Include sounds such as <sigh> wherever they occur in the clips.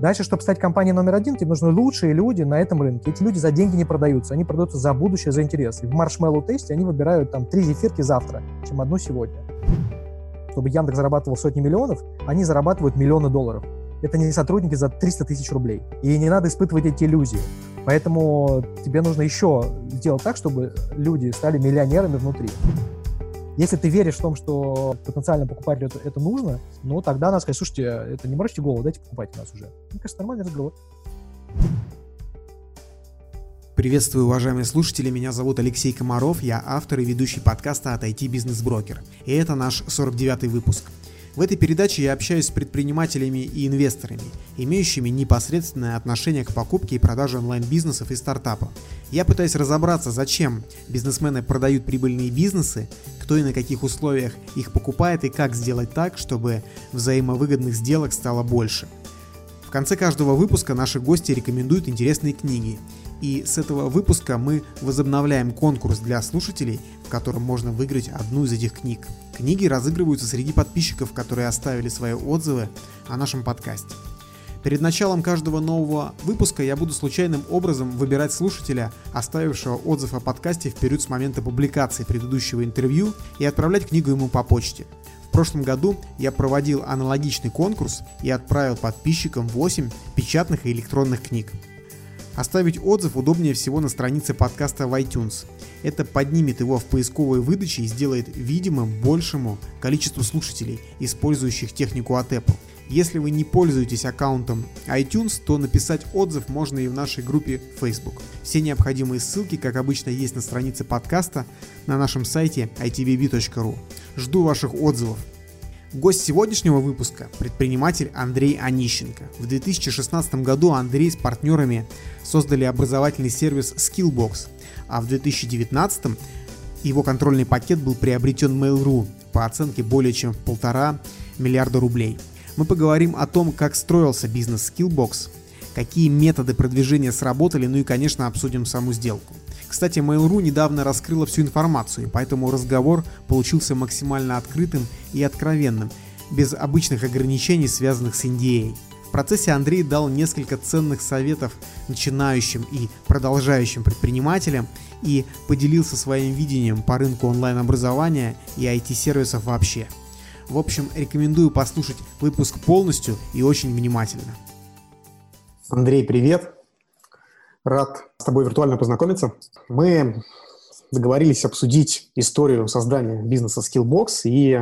Дальше, чтобы стать компанией номер один, тебе нужны лучшие люди на этом рынке. Эти люди за деньги не продаются, они продаются за будущее, за интерес. И в маршмеллоу тесте они выбирают там три зефирки завтра, чем одну сегодня. Чтобы Яндекс зарабатывал сотни миллионов, они зарабатывают миллионы долларов. Это не сотрудники за 300 тысяч рублей. И не надо испытывать эти иллюзии. Поэтому тебе нужно еще сделать так, чтобы люди стали миллионерами внутри. Если ты веришь в том, что потенциально покупателю это, это нужно, ну, тогда надо сказать, слушайте, это не морочите голову, дайте покупать у нас уже. Мне кажется, нормальный разговор. Приветствую, уважаемые слушатели, меня зовут Алексей Комаров, я автор и ведущий подкаста от IT Business Broker. И это наш 49-й выпуск – в этой передаче я общаюсь с предпринимателями и инвесторами, имеющими непосредственное отношение к покупке и продаже онлайн-бизнесов и стартапов. Я пытаюсь разобраться, зачем бизнесмены продают прибыльные бизнесы, кто и на каких условиях их покупает и как сделать так, чтобы взаимовыгодных сделок стало больше. В конце каждого выпуска наши гости рекомендуют интересные книги. И с этого выпуска мы возобновляем конкурс для слушателей, в котором можно выиграть одну из этих книг. Книги разыгрываются среди подписчиков, которые оставили свои отзывы о нашем подкасте. Перед началом каждого нового выпуска я буду случайным образом выбирать слушателя, оставившего отзыв о подкасте в период с момента публикации предыдущего интервью и отправлять книгу ему по почте. В прошлом году я проводил аналогичный конкурс и отправил подписчикам 8 печатных и электронных книг. Оставить отзыв удобнее всего на странице подкаста в iTunes. Это поднимет его в поисковой выдаче и сделает видимым большему количеству слушателей, использующих технику от Apple. Если вы не пользуетесь аккаунтом iTunes, то написать отзыв можно и в нашей группе Facebook. Все необходимые ссылки, как обычно, есть на странице подкаста на нашем сайте itvb.ru. Жду ваших отзывов. Гость сегодняшнего выпуска – предприниматель Андрей Онищенко. В 2016 году Андрей с партнерами создали образовательный сервис Skillbox, а в 2019 его контрольный пакет был приобретен Mail.ru по оценке более чем в полтора миллиарда рублей. Мы поговорим о том, как строился бизнес Skillbox, какие методы продвижения сработали, ну и, конечно, обсудим саму сделку. Кстати, Mail.ru недавно раскрыла всю информацию, поэтому разговор получился максимально открытым и откровенным, без обычных ограничений, связанных с NDA. В процессе Андрей дал несколько ценных советов начинающим и продолжающим предпринимателям и поделился своим видением по рынку онлайн-образования и IT-сервисов вообще. В общем, рекомендую послушать выпуск полностью и очень внимательно. Андрей, привет! Рад с тобой виртуально познакомиться. Мы договорились обсудить историю создания бизнеса Skillbox и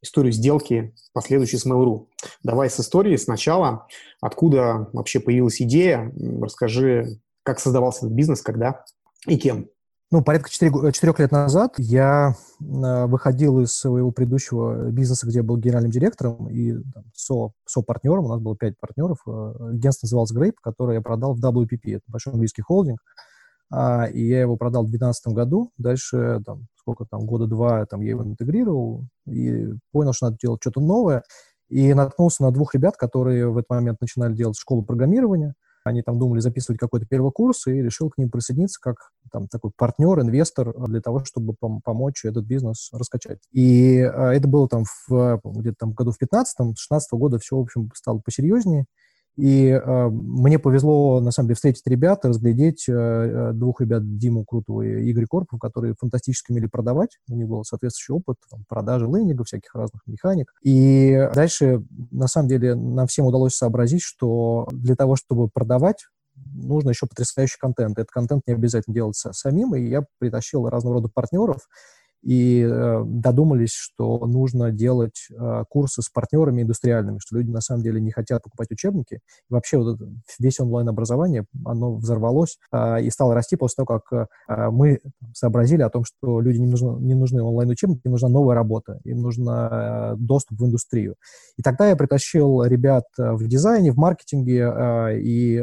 историю сделки, последующей с Mail.ru. Давай с истории сначала. Откуда вообще появилась идея? Расскажи, как создавался этот бизнес, когда и кем? Ну, порядка четырех лет назад я э, выходил из своего предыдущего бизнеса, где я был генеральным директором и там, со, со-партнером, у нас было пять партнеров. Э, агентство называлось Grape, которое я продал в WPP, это большой английский холдинг, а, и я его продал в 2012 году. Дальше, там, сколько там, года два там, я его интегрировал и понял, что надо делать что-то новое. И наткнулся на двух ребят, которые в этот момент начинали делать школу программирования – они там думали записывать какой-то первый курс, и решил к ним присоединиться как там такой партнер, инвестор для того, чтобы пом- помочь этот бизнес раскачать. И а, это было там в, где-то там году в 15-м, 16 -го года все, в общем, стало посерьезнее. И э, мне повезло, на самом деле, встретить ребят, разглядеть э, двух ребят, Диму Крутого и Игоря Корпова, которые фантастически умели продавать. У них был соответствующий опыт там, продажи лендингов, всяких разных механик. И дальше, на самом деле, нам всем удалось сообразить, что для того, чтобы продавать, нужно еще потрясающий контент. Этот контент не обязательно делать самим, и я притащил разного рода партнеров, и э, додумались, что нужно делать э, курсы с партнерами индустриальными, что люди на самом деле не хотят покупать учебники. И вообще вот это, весь онлайн-образование, оно взорвалось э, и стало расти после того, как э, мы сообразили о том, что люди не нужны, не нужны онлайн-учебники, им нужна новая работа, им нужен доступ в индустрию. И тогда я притащил ребят в дизайне, в маркетинге, э, и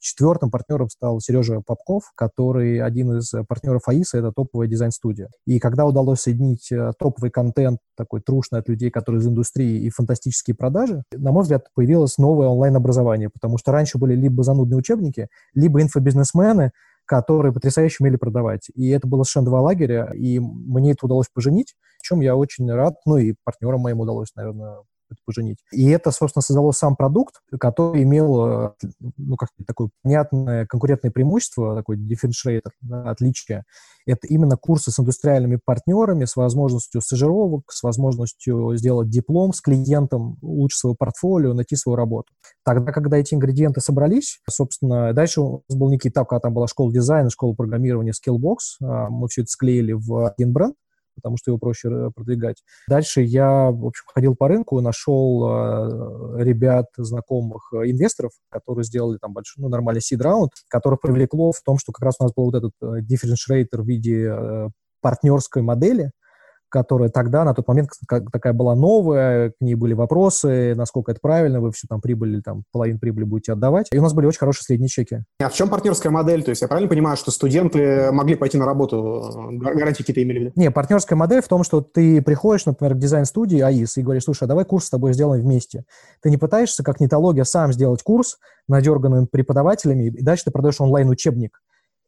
четвертым партнером стал Сережа Попков, который один из партнеров АИСа, это топовая дизайн-студия. И когда удалось соединить э, топовый контент, такой трушный от людей, которые из индустрии, и фантастические продажи, на мой взгляд, появилось новое онлайн-образование, потому что раньше были либо занудные учебники, либо инфобизнесмены, которые потрясающе умели продавать. И это было совершенно два лагеря, и мне это удалось поженить, чем я очень рад, ну и партнерам моим удалось, наверное, поженить. И это, собственно, создало сам продукт, который имел, э, ну, как такое понятное конкурентное преимущество, такой differentiator, да, отличие. Это именно курсы с индустриальными партнерами, с возможностью стажировок, с возможностью сделать диплом с клиентом, улучшить свое портфолио, найти свою работу. Тогда, когда эти ингредиенты собрались, собственно, дальше у нас был некий этап, когда там была школа дизайна, школа программирования, Skillbox, а, мы все это склеили в один бренд, потому что его проще э, продвигать. Дальше я, в общем, ходил по рынку, нашел э, ребят, знакомых э, инвесторов, которые сделали там большой, ну, нормальный сид-раунд, которых привлекло в том, что как раз у нас был вот этот differentiator в виде партнерской модели, которая тогда, на тот момент, как, такая была новая, к ней были вопросы, насколько это правильно, вы все там прибыли, там, половину прибыли будете отдавать. И у нас были очень хорошие средние чеки. А в чем партнерская модель? То есть я правильно понимаю, что студенты могли пойти на работу, гарантии какие-то имели в виду? Не, партнерская модель в том, что ты приходишь, например, к дизайн-студии АИС и говоришь, слушай, а давай курс с тобой сделаем вместе. Ты не пытаешься, как нетология, сам сделать курс, надерганным преподавателями, и дальше ты продаешь онлайн-учебник.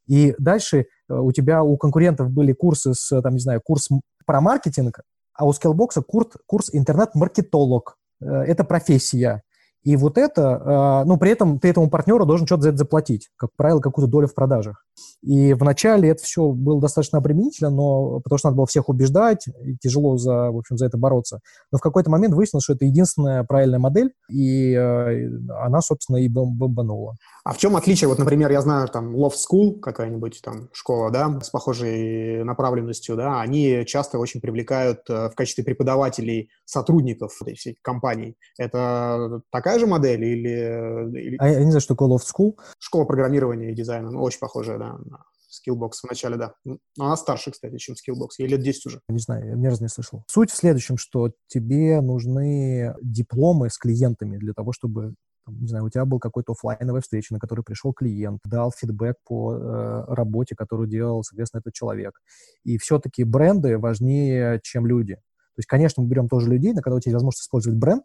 И дальше э, у тебя, у конкурентов были курсы с, там, не знаю, курс про маркетинг, а у Skillbox курс, интернет-маркетолог. Э, это профессия. И вот это, э, ну, при этом ты этому партнеру должен что-то за это заплатить, как правило, какую-то долю в продажах. И вначале это все было достаточно обременительно, но потому что надо было всех убеждать, и тяжело за, в общем, за это бороться. Но в какой-то момент выяснилось, что это единственная правильная модель, и э, она, собственно, и бом бомбанула. А в чем отличие? Вот, например, я знаю, там, Love School, какая-нибудь там школа, да, с похожей направленностью, да, они часто очень привлекают э, в качестве преподавателей сотрудников этой всей компаний. Это такая же модель или... или... А я не знаю, что такое Love School. Школа программирования и дизайна, ну, очень похожая, да, на Skillbox в начале, да. Но она старше, кстати, чем Skillbox. Ей лет 10 уже. Не знаю, я разу не слышал. Суть в следующем, что тебе нужны дипломы с клиентами для того, чтобы не знаю, у тебя был какой-то офлайновая встреча, на которой пришел клиент, дал фидбэк по э, работе, которую делал, соответственно, этот человек. И все-таки бренды важнее, чем люди. То есть, конечно, мы берем тоже людей, на когда у тебя есть возможность использовать бренд,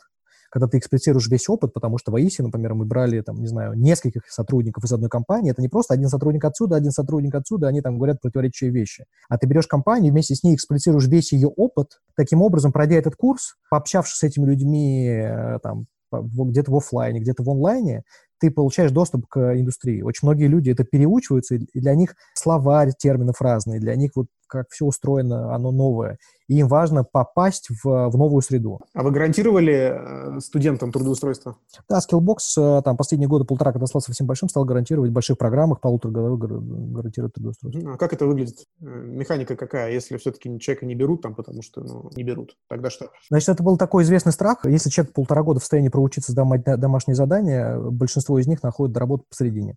когда ты эксплицируешь весь опыт, потому что в АИСе, например, мы брали, там, не знаю, нескольких сотрудников из одной компании, это не просто один сотрудник отсюда, один сотрудник отсюда, они там говорят противоречащие вещи. А ты берешь компанию, вместе с ней эксплицируешь весь ее опыт, таким образом, пройдя этот курс, пообщавшись с этими людьми, э, там, где-то в офлайне, где-то в онлайне, ты получаешь доступ к индустрии. Очень многие люди это переучиваются, и для них словарь терминов разные, для них вот как все устроено, оно новое. И им важно попасть в, в новую среду. А вы гарантировали э, студентам трудоустройство? Да, Skillbox э, там последние годы, полтора, когда стал совсем большим, стал гарантировать в больших программах полуторагодовых гарантировать трудоустройство. А как это выглядит? Э, механика какая, если все-таки человека не берут там, потому что ну, не берут? Тогда что? Значит, это был такой известный страх. Если человек полтора года в состоянии проучиться сдавать домашние задания, большинство из них находит работу посередине.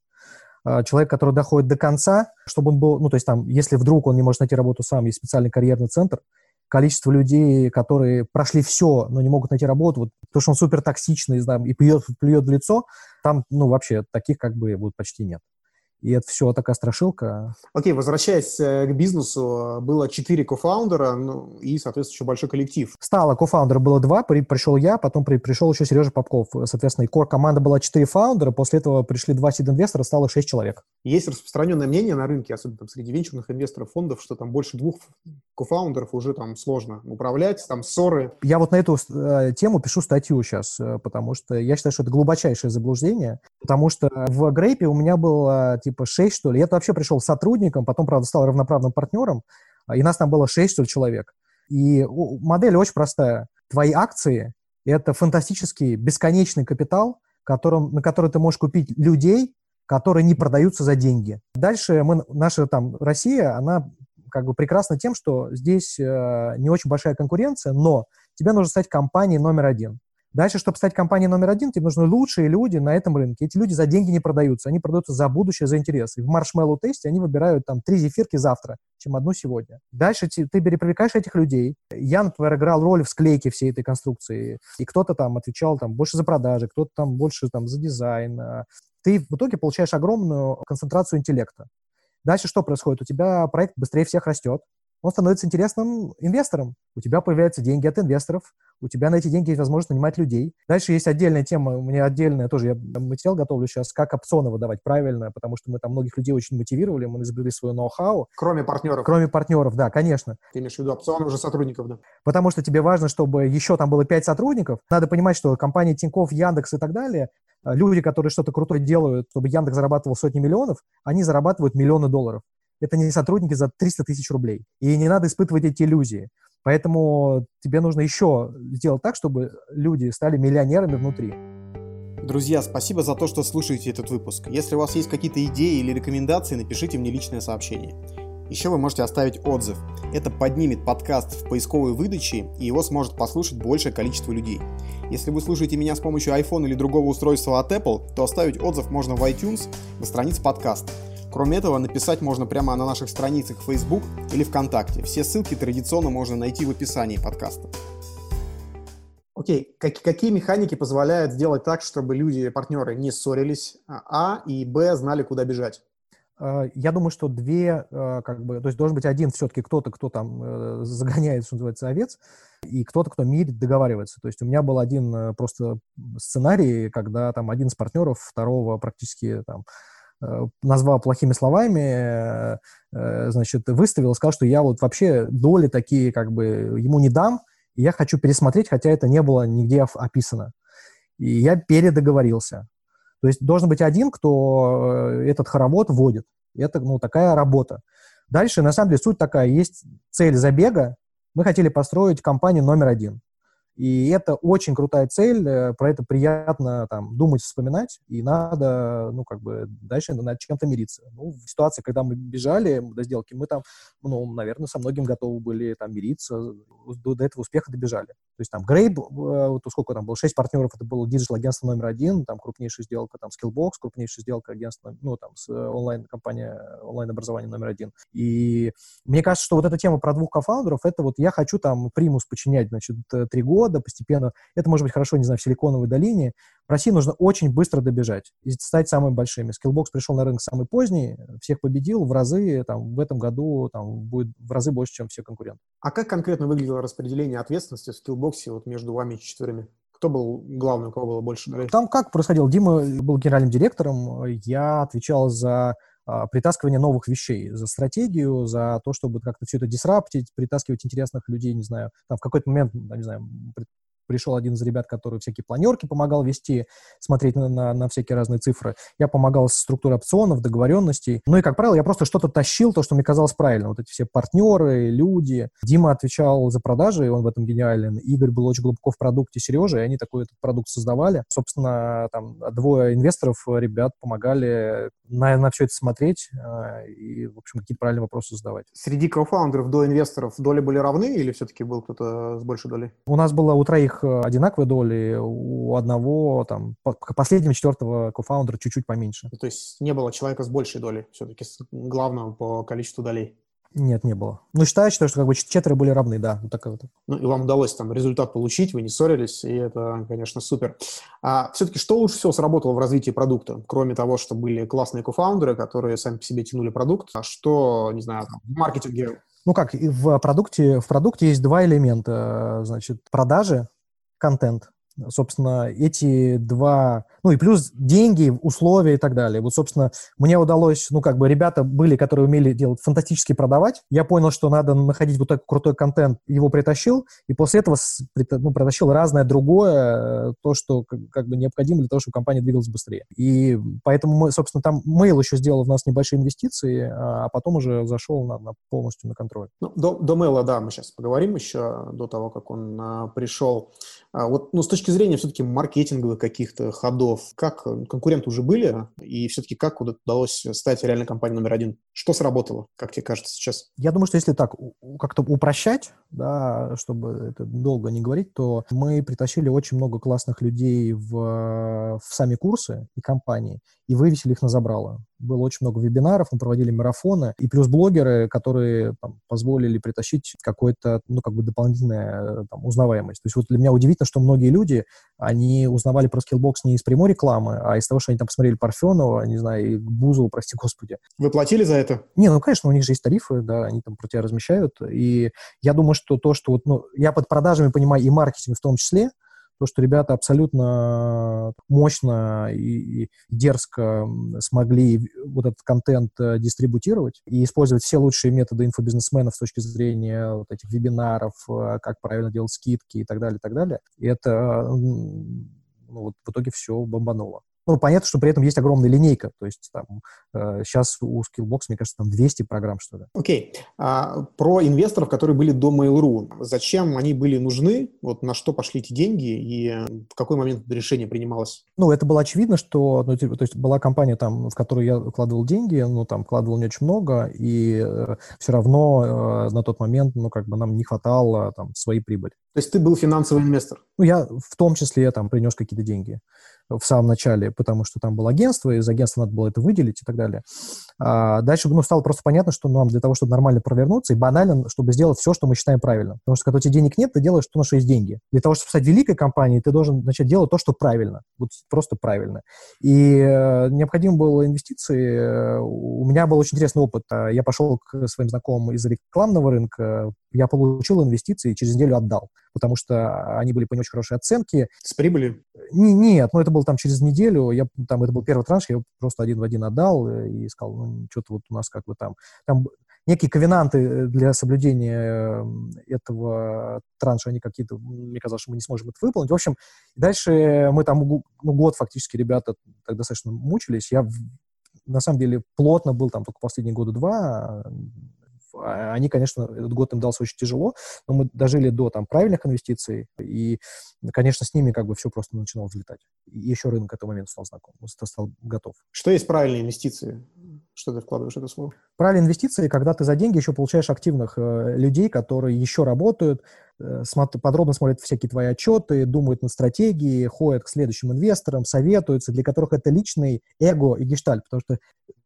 А, человек, который доходит до конца, чтобы он был, ну, то есть там, если вдруг он не может найти работу сам, есть специальный карьерный центр, количество людей, которые прошли все, но не могут найти работу, вот, потому что он супер токсичный, знаю, и плюет, плюет в лицо, там, ну, вообще таких как бы вот почти нет. И это все такая страшилка. Окей, okay, возвращаясь э, к бизнесу, было четыре кофаундера ну, и, соответственно, еще большой коллектив. Стало кофаундера было два, при, пришел я, потом при, пришел еще Сережа Попков. Соответственно, и кор-команда была четыре фаундера, после этого пришли два сид-инвестора, стало шесть человек. Есть распространенное мнение на рынке, особенно там, среди венчурных инвесторов фондов, что там больше двух кофаундеров уже там сложно управлять, там ссоры. Я вот на эту э, тему пишу статью сейчас, э, потому что я считаю, что это глубочайшее заблуждение, потому что в Грейпе у меня было типа типа 6, что ли. Я вообще пришел сотрудником, потом, правда, стал равноправным партнером, а, и нас там было 6, что ли, человек. И модель очень простая. Твои акции – это фантастический бесконечный капитал, которым, на который ты можешь купить людей, которые не продаются за деньги. Дальше мы, наша там Россия, она как бы прекрасна тем, что здесь э, не очень большая конкуренция, но тебе нужно стать компанией номер один. Дальше, чтобы стать компанией номер один, тебе нужны лучшие люди на этом рынке. Эти люди за деньги не продаются, они продаются за будущее, за интересы. В маршмеллоу тесте они выбирают там три зефирки завтра, чем одну сегодня. Дальше ты, ты привлекаешь этих людей. Я, например, играл роль в склейке всей этой конструкции. И кто-то там отвечал там больше за продажи, кто-то там больше там за дизайн. Ты в итоге получаешь огромную концентрацию интеллекта. Дальше что происходит? У тебя проект быстрее всех растет, он становится интересным инвестором. У тебя появляются деньги от инвесторов, у тебя на эти деньги есть возможность нанимать людей. Дальше есть отдельная тема, у меня отдельная тоже, я материал готовлю сейчас, как опционы выдавать правильно, потому что мы там многих людей очень мотивировали, мы изобрели свое ноу-хау. Кроме партнеров. Кроме партнеров, да, конечно. Ты имеешь в виду опционы уже сотрудников, да? Потому что тебе важно, чтобы еще там было 5 сотрудников. Надо понимать, что компания Тинькофф, Яндекс и так далее, а, люди, которые что-то крутое делают, чтобы Яндекс зарабатывал сотни миллионов, они зарабатывают миллионы долларов. Это не сотрудники за 300 тысяч рублей. И не надо испытывать эти иллюзии. Поэтому тебе нужно еще сделать так, чтобы люди стали миллионерами внутри. Друзья, спасибо за то, что слушаете этот выпуск. Если у вас есть какие-то идеи или рекомендации, напишите мне личное сообщение. Еще вы можете оставить отзыв. Это поднимет подкаст в поисковой выдаче, и его сможет послушать большее количество людей. Если вы слушаете меня с помощью iPhone или другого устройства от Apple, то оставить отзыв можно в iTunes на странице подкаста. Кроме этого, написать можно прямо на наших страницах в Facebook или ВКонтакте. Все ссылки традиционно можно найти в описании подкаста. Окей, okay. как, какие механики позволяют сделать так, чтобы люди, партнеры, не ссорились, а, и, б, знали, куда бежать? А, я думаю, что две, а, как бы, то есть должен быть один все-таки кто-то, кто там э, загоняет, что называется, овец, и кто-то, кто мирит, договаривается. То есть у меня был один э, просто сценарий, когда там один из партнеров второго практически там Э, назвал плохими словами, э, э, значит, выставил, сказал, что я вот вообще доли такие как бы ему не дам, и я хочу пересмотреть, хотя это не было нигде описано. И я передоговорился. То есть должен быть один, кто этот хоровод вводит. Это, ну, такая работа. Дальше, на самом деле, суть такая. Есть цель забега. Мы хотели построить компанию номер один. И это очень крутая цель, э, про это приятно там думать, вспоминать, и надо, ну, как бы дальше над чем-то мириться. Ну, в ситуации, когда мы бежали до сделки, мы там, ну, наверное, со многим готовы были там мириться, до, до этого успеха добежали. То есть там Grape, э, вот сколько там было, шесть партнеров, это было digital-агентство номер один, там крупнейшая сделка, там Skillbox, крупнейшая сделка агентства, ну, там с э, онлайн-компания, онлайн-образование номер один. И мне кажется, что вот эта тема про двух кофаундеров, это вот я хочу там примус подчинять, значит, три года, года постепенно. Это может быть хорошо, не знаю, в Силиконовой долине. В России нужно очень быстро добежать и стать самыми большими. Skillbox пришел на рынок самый поздний, всех победил в разы, там, в этом году там, будет в разы больше, чем все конкуренты. А как конкретно выглядело распределение ответственности в Skillbox вот между вами четверыми? Кто был главным, у кого было больше? Там как происходило? Дима был генеральным директором, я отвечал за притаскивание новых вещей, за стратегию, за то, чтобы как-то все это дисраптить, притаскивать интересных людей, не знаю, там в какой-то момент, не знаю, пришел один из ребят, который всякие планерки помогал вести, смотреть на, на, на всякие разные цифры. Я помогал с структурой опционов, договоренностей. Ну и, как правило, я просто что-то тащил, то, что мне казалось правильно. Вот эти все партнеры, люди. Дима отвечал за продажи, он в этом гениален. Игорь был очень глубоко в продукте, Сережа, и они такой этот продукт создавали. Собственно, там двое инвесторов, ребят, помогали на, на все это смотреть э, и, в общем, какие-то правильные вопросы задавать. Среди кофаундеров до инвесторов доли были равны или все-таки был кто-то с большей долей? У нас было у троих них э, одинаковые доли, у одного, там, последнего, четвертого кофаундера чуть-чуть поменьше. То есть не было человека с большей долей, все-таки главного по количеству долей? Нет, не было. Ну, считаю, что, что как бы четверо были равны, да. Вот так вот. Ну, и вам удалось там результат получить, вы не ссорились, и это, конечно, супер. А все-таки что лучше всего сработало в развитии продукта? Кроме того, что были классные кофаундеры, которые сами по себе тянули продукт, а что, не знаю, в маркетинге ну как, в продукте, в продукте есть два элемента. Значит, продажи контент. Собственно, эти два... Ну и плюс деньги, условия и так далее. Вот, собственно, мне удалось... Ну, как бы ребята были, которые умели делать фантастически продавать. Я понял, что надо находить вот такой крутой контент, его притащил, и после этого ну, притащил разное другое, то, что как бы необходимо для того, чтобы компания двигалась быстрее. И поэтому, мы, собственно, там Mail еще сделал в нас небольшие инвестиции, а, а потом уже зашел на, на полностью на контроль. Ну, до, до Mail, да, мы сейчас поговорим еще, до того, как он а, пришел. А вот, ну, с точки зрения все-таки маркетинговых каких-то ходов, как э, конкуренты уже были, и все-таки как удалось стать реальной компанией номер один? Что сработало, как тебе кажется сейчас? Я думаю, что если так как-то упрощать, да, чтобы это долго не говорить, то мы притащили очень много классных людей в, в сами курсы и компании и вывесили их на забрало. было очень много вебинаров, мы проводили марафоны, и плюс блогеры, которые там, позволили притащить какой-то, ну, как бы дополнительная там, узнаваемость. То есть вот для меня удивительно, что многие люди, они узнавали про Skillbox не из прямой рекламы, а из того, что они там посмотрели Парфенова, не знаю, и Бузову, прости господи. Вы платили за это? Не, ну, конечно, у них же есть тарифы, да, они там про тебя размещают, и я думаю, что то, что вот, ну, я под продажами понимаю и маркетинг в том числе, то, что ребята абсолютно мощно и, и дерзко смогли вот этот контент э, дистрибутировать и использовать все лучшие методы инфобизнесменов с точки зрения вот этих вебинаров, э, как правильно делать скидки и так далее, и так далее. И это ну, вот в итоге все бомбануло. Ну, понятно, что при этом есть огромная линейка. То есть там э, сейчас у Skillbox, мне кажется, там 200 программ, что ли. Окей. Okay. А, про инвесторов, которые были до Mail.ru. Зачем они были нужны? Вот на что пошли эти деньги? И в какой момент решение принималось? Ну, это было очевидно, что... Ну, типа, то есть была компания, там, в которую я вкладывал деньги, ну, там, вкладывал не очень много, и э, все равно э, на тот момент, ну, как бы нам не хватало там своей прибыли. То есть ты был финансовый инвестор? Ну, я в том числе там принес какие-то деньги в самом начале, потому что там было агентство, и из агентства надо было это выделить и так далее. А дальше ну, стало просто понятно, что нам для того, чтобы нормально провернуться, и банально, чтобы сделать все, что мы считаем правильно. Потому что когда у тебя денег нет, ты делаешь то, на что есть деньги. Для того, чтобы стать великой компанией, ты должен начать делать то, что правильно. Вот просто правильно. И э, необходимо было инвестиции. У меня был очень интересный опыт. Я пошел к своим знакомым из рекламного рынка, я получил инвестиции и через неделю отдал, потому что они были по не очень хорошей оценке. С прибыли? Не, нет, ну это было там через неделю, я, там, это был первый транш, я просто один в один отдал э, и сказал, ну, что-то вот у нас как бы там, там некие ковенанты для соблюдения этого транша, они какие-то, мне казалось, что мы не сможем это выполнить. В общем, дальше мы там ну, год фактически ребята так достаточно мучились. Я на самом деле плотно был там только последние года два, они, конечно, этот год им дался очень тяжело, но мы дожили до там правильных инвестиций, и, конечно, с ними как бы все просто начинало взлетать. И еще рынок к этому моменту стал знаком, стал готов. Что есть правильные инвестиции? Что ты вкладываешь в это слово? Правильные инвестиции, когда ты за деньги еще получаешь активных э, людей, которые еще работают, э, смотр, подробно смотрят всякие твои отчеты, думают над стратегией, ходят к следующим инвесторам, советуются, для которых это личный эго и гештальт, потому что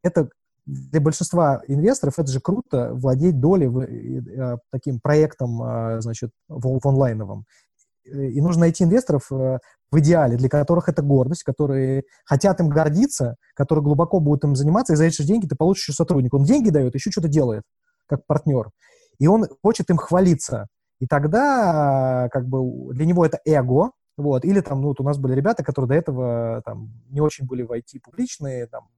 это для большинства инвесторов это же круто владеть долей в, э, таким проектом, э, значит, в, в онлайновом. И нужно найти инвесторов э, в идеале, для которых это гордость, которые хотят им гордиться, которые глубоко будут им заниматься, и за эти же деньги ты получишь еще сотрудника. Он деньги дает, еще что-то делает, как партнер. И он хочет им хвалиться. И тогда как бы для него это эго, вот, или там, ну, вот у нас были ребята, которые до этого там не очень были в IT публичные, там,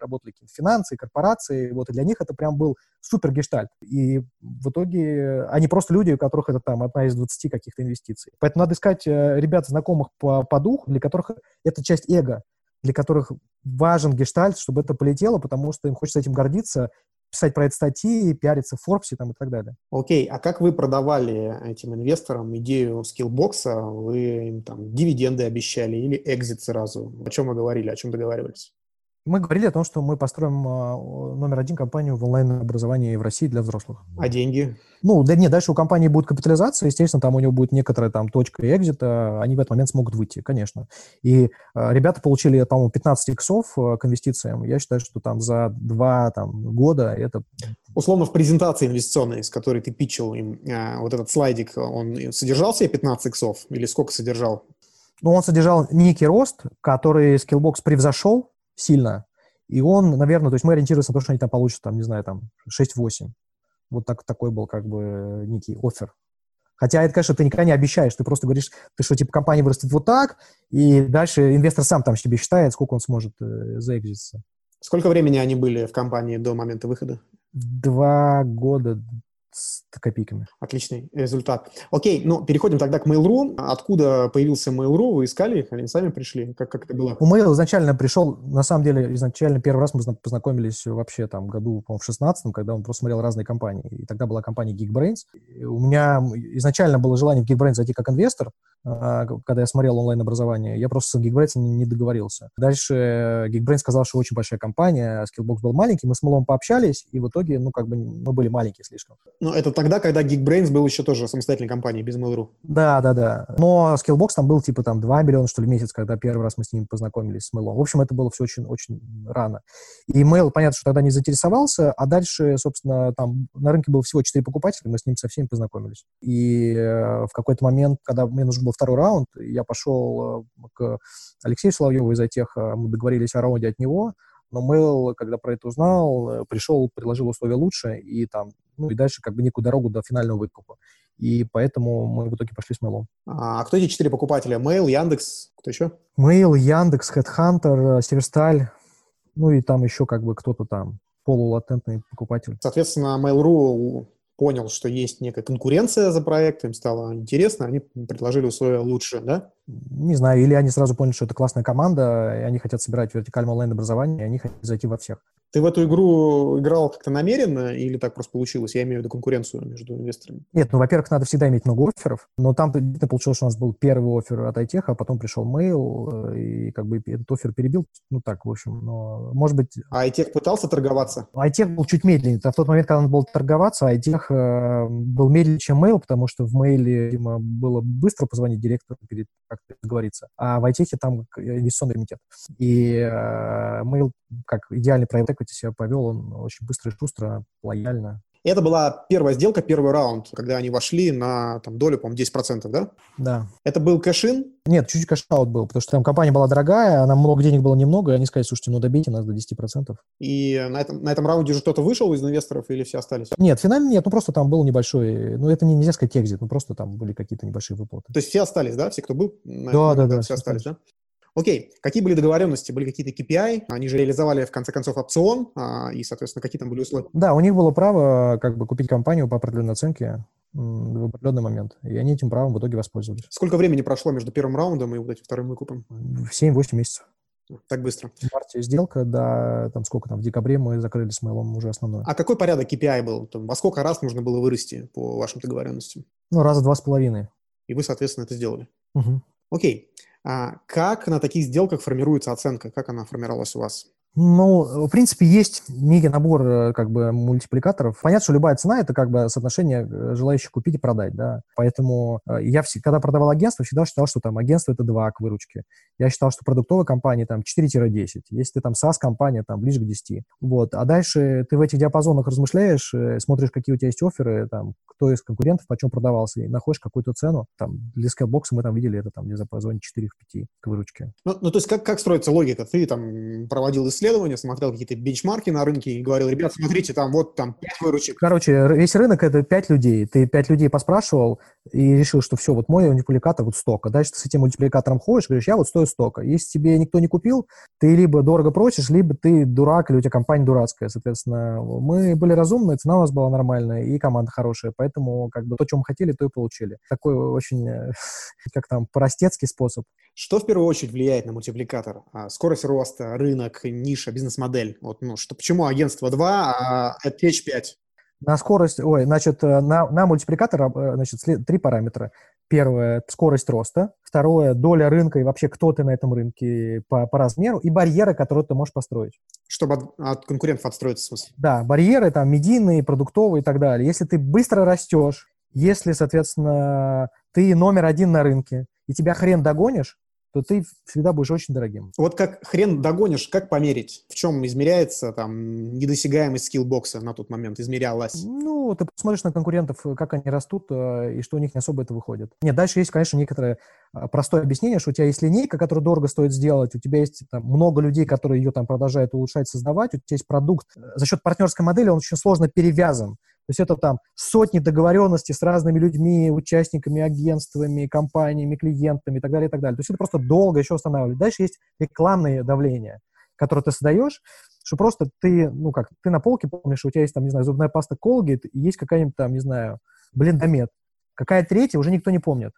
работали какие-то финансы, корпорации, вот, и для них это прям был супер гештальт. И в итоге они просто люди, у которых это там одна из 20 каких-то инвестиций. Поэтому надо искать э, ребят, знакомых по, по духу, для которых это часть эго, для которых важен гештальт, чтобы это полетело, потому что им хочется этим гордиться, писать про это статьи, пиариться в Forbes там, и так далее. Окей, okay. а как вы продавали этим инвесторам идею скиллбокса? Вы им там дивиденды обещали или экзит сразу? О чем вы говорили, о чем договаривались? Мы говорили о том, что мы построим а, номер один компанию в онлайн-образовании в России для взрослых. А деньги? Ну, да нет, дальше у компании будет капитализация, естественно, там у него будет некоторая там точка экзита, они в этот момент смогут выйти, конечно. И э, ребята получили, по-моему, 15 иксов э, к инвестициям. Я считаю, что там за два там, года это... Условно, в презентации инвестиционной, с которой ты питчил им, э, вот этот слайдик, он содержал себе 15 иксов или сколько содержал? Ну, он содержал некий рост, который Skillbox превзошел, сильно. И он, наверное, то есть мы ориентируемся на то, что они там получат, там, не знаю, там 6-8. Вот так, такой был как бы некий офер. Хотя это, конечно, ты никогда не обещаешь, ты просто говоришь, ты что, типа, компания вырастет вот так, и дальше инвестор сам там себе считает, сколько он сможет э, заэкзиться. Сколько времени они были в компании до момента выхода? Два года, с копейками. Отличный результат. Окей, ну, переходим тогда к Mail.ru. Откуда появился Mail.ru? Вы искали их? Они сами пришли? Как, как это было? У Mail изначально пришел, на самом деле, изначально первый раз мы познакомились вообще там году, по-моему, в 16 когда он просто смотрел разные компании. И тогда была компания Geekbrains. У меня изначально было желание в Geekbrains зайти как инвестор, а, когда я смотрел онлайн-образование. Я просто с Geekbrains не, договорился. Дальше Geekbrains сказал, что очень большая компания, Skillbox был маленький, мы с Мэлом пообщались, и в итоге, ну, как бы мы были маленькие слишком. Ну, это тогда, когда Geekbrains был еще тоже самостоятельной компанией, без Mail.ru. Да, да, да. Но Skillbox там был типа там 2 миллиона, что ли, месяц, когда первый раз мы с ними познакомились с Mail. В общем, это было все очень-очень рано. И Mail, понятно, что тогда не заинтересовался, а дальше, собственно, там на рынке было всего 4 покупателя, мы с ними со всеми познакомились. И э, в какой-то момент, когда мне нужен был второй раунд, я пошел э, к Алексею Соловьеву из Айтеха, мы договорились о раунде от него, но Mail, когда про это узнал, э, пришел, предложил условия лучше, и там, ну, и дальше как бы некую дорогу до финального выкупа. И поэтому мы в итоге пошли с Mail. А кто эти четыре покупателя? Mail, Яндекс, кто еще? Mail, Яндекс, Headhunter, Северсталь, ну и там еще как бы кто-то там, полулатентный покупатель. Соответственно, Mail.ru понял, что есть некая конкуренция за проект, им стало интересно, они предложили условия лучше, да? Не знаю, или они сразу поняли, что это классная команда, и они хотят собирать вертикальное онлайн-образование, и они хотят зайти во всех. Ты в эту игру играл как-то намеренно или так просто получилось? Я имею в виду конкуренцию между инвесторами. Нет, ну, во-первых, надо всегда иметь много офферов, но там получилось, что у нас был первый офер от iTech, а потом пришел mail, э, и как бы этот офер перебил. Ну, так, в общем, но, может быть... А iTech пытался торговаться? iTech был чуть медленнее. А в тот момент, когда он был торговаться, iTech э, был медленнее, чем mail, потому что в mail, видимо, было быстро позвонить директору перед как договориться. А в iTech там инвестиционный комитет. И э, mail как идеальный проект себя повел, он очень быстро и шустро, лояльно. Это была первая сделка, первый раунд, когда они вошли на там, долю, по-моему, 10%, да? Да. Это был cash-in? Нет, чуть-чуть cash-out был, потому что там компания была дорогая, нам много денег было немного, и они сказали, слушайте, ну добейте нас до 10%. И на этом, на этом раунде же кто-то вышел из инвесторов или все остались? Нет, финально нет, ну просто там был небольшой, ну это не, нельзя сказать exit, ну просто там были какие-то небольшие выплаты. То есть все остались, да? Все, кто был? Да, да, да. Все остались, да? Окей, какие были договоренности? Были какие-то KPI? Они же реализовали, в конце концов, опцион, а, и, соответственно, какие там были условия? Да, у них было право как бы купить компанию по определенной оценке в определенный момент. И они этим правом в итоге воспользовались. Сколько времени прошло между первым раундом и вот этим вторым выкупом? 7-8 месяцев. Так быстро. В марте сделка, да, там сколько там, в декабре мы закрыли с мейлом уже основную. А какой порядок KPI был? Там, во сколько раз нужно было вырасти по вашим договоренностям? Ну, раза два с половиной. И вы, соответственно, это сделали? Угу. Окей. А как на таких сделках формируется оценка? Как она формировалась у вас? Ну, в принципе, есть некий набор э, как бы мультипликаторов. Понятно, что любая цена – это как бы соотношение э, желающих купить и продать, да. Поэтому э, я, когда продавал агентство, всегда считал, что там агентство – это 2 к выручке. Я считал, что продуктовая компания там 4-10. Если ты там SaaS-компания, там ближе к 10. Вот. А дальше ты в этих диапазонах размышляешь, смотришь, какие у тебя есть оферы, там, кто из конкурентов почем продавался, и находишь какую-то цену. Там, для скайлбокса мы там видели это там где-то по зоне 4 в 5 к выручке. Ну, ну то есть как, как строится логика? Ты там проводил исследование, исследования, смотрел какие-то бенчмарки на рынке и говорил, ребят, смотрите, там вот там 5 выручек. Короче, весь рынок — это 5 людей. Ты 5 людей поспрашивал и решил, что все, вот мой мультипликатор вот столько. Дальше ты с этим мультипликатором ходишь, говоришь, я вот стою столько. Если тебе никто не купил, ты либо дорого просишь, либо ты дурак, или у тебя компания дурацкая. Соответственно, мы были разумные, цена у нас была нормальная, и команда хорошая. Поэтому как бы то, что мы хотели, то и получили. Такой очень, э, <laughs> как там, простецкий способ. Что в первую очередь влияет на мультипликатор? А, скорость роста, рынок, ниша, бизнес-модель. Вот, ну, что, почему агентство 2, а Edge 5? На скорость, ой, значит, э, на, на мультипликатор, э, значит, три параметра. Первое – скорость роста. Второе – доля рынка и вообще кто ты на этом рынке по, по размеру. И барьеры, которые ты можешь построить. Чтобы от, от конкурентов отстроиться, в смысле? Да, барьеры там медийные, продуктовые и так далее. Если ты быстро растешь, если, соответственно, ты номер один на рынке, и тебя хрен догонишь, то ты всегда будешь очень дорогим. Вот как хрен догонишь, как померить? В чем измеряется там недосягаемость скиллбокса на тот момент, измерялась? Ну, ты посмотришь на конкурентов, как они растут, э, и что у них не особо это выходит. Нет, дальше есть, конечно, некоторое а, простое объяснение, что у тебя есть линейка, которую дорого стоит сделать, у тебя есть там, много людей, которые ее там продолжают улучшать, создавать, у тебя есть продукт. За счет партнерской модели он очень сложно перевязан. То есть это там сотни договоренностей с разными людьми, участниками, агентствами, компаниями, клиентами и так далее, и так далее. То есть это просто долго еще устанавливать. Дальше есть рекламное давление, которое ты создаешь, что просто ты, ну как, ты на полке помнишь, у тебя есть там, не знаю, зубная паста Colgate, и есть какая-нибудь там, не знаю, блендомет. Какая третья, уже никто не помнит.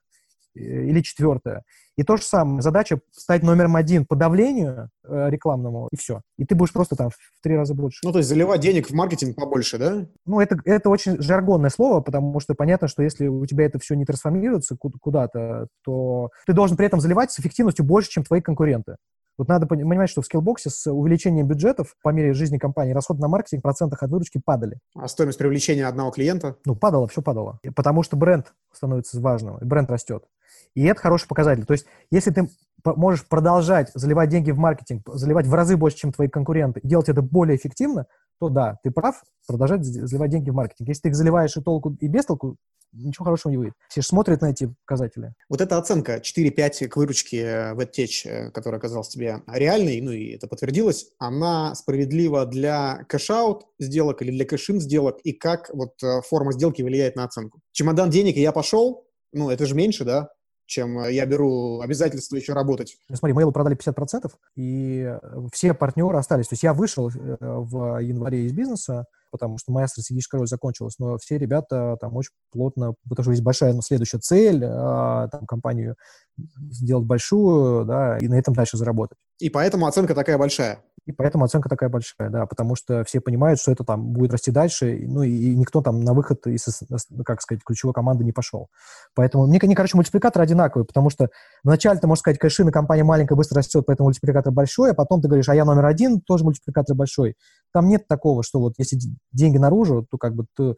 Э, или четвертая. И то же самое, задача стать номером один по давлению э, рекламному, и все. И ты будешь просто там в три раза больше. Ну, то есть заливать денег в маркетинг побольше, да? Ну, это, это очень жаргонное слово, потому что понятно, что если у тебя это все не трансформируется куда-то, то ты должен при этом заливать с эффективностью больше, чем твои конкуренты. Вот надо понимать, что в скиллбоксе с увеличением бюджетов по мере жизни компании расходы на маркетинг в процентах от выручки падали. А стоимость привлечения одного клиента? Ну, падало, все падало. Потому что бренд становится важным, и бренд растет. И это хороший показатель. То есть, если ты можешь продолжать заливать деньги в маркетинг, заливать в разы больше, чем твои конкуренты, и делать это более эффективно, то да, ты прав, продолжать заливать деньги в маркетинг. Если ты их заливаешь и толку, и без толку, ничего хорошего не выйдет. Все же смотрят на эти показатели. Вот эта оценка 4-5 к выручке в EdTech, э, которая оказалась тебе реальной, ну и это подтвердилось, она справедлива для cash-out сделок или для cash-in сделок, и как вот э, форма сделки влияет на оценку? Чемодан денег, и я пошел, ну, это же меньше, да, чем я беру обязательство еще работать. Ну, смотри, Mail продали 50%, и все партнеры остались. То есть я вышел э, в январе из бизнеса, потому что моя стратегическая роль закончилась, но все ребята там очень плотно, потому что есть большая ну, следующая цель, а, там, компанию сделать большую, да, и на этом дальше заработать. И поэтому оценка такая большая. И поэтому оценка такая большая, да, потому что все понимают, что это там будет расти дальше, ну и, и никто там на выход из, как сказать, ключевой команды не пошел. Поэтому мне, мне короче, мультипликатор одинаковый, потому что вначале ты можешь сказать, кэшина компания маленькая, быстро растет, поэтому мультипликатор большой, а потом ты говоришь, а я номер один, тоже мультипликатор большой. Там нет такого, что вот если деньги наружу, то как бы ты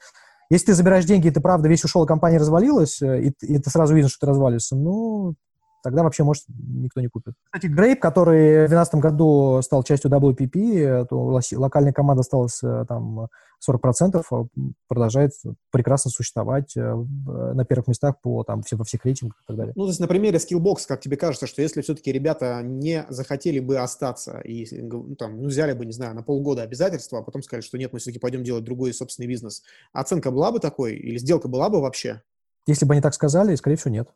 если ты забираешь деньги, и ты правда весь ушел, а компания развалилась, э, и, и ты сразу видишь, что ты развалишься, ну, тогда вообще, может, никто не купит. Кстати, Грейп, который в 2012 году стал частью WPP, то локальная команда осталась э, там 40%, а продолжает прекрасно существовать э, на первых местах по, там, все, во всех рейтингах и так далее. Ну, то есть на примере Skillbox, как тебе кажется, что если все-таки ребята не захотели бы остаться и ну, там, ну, взяли бы, не знаю, на полгода обязательства, а потом сказали, что нет, мы все-таки пойдем делать другой собственный бизнес, оценка была бы такой или сделка была бы вообще? Если бы они так сказали, скорее всего, нет.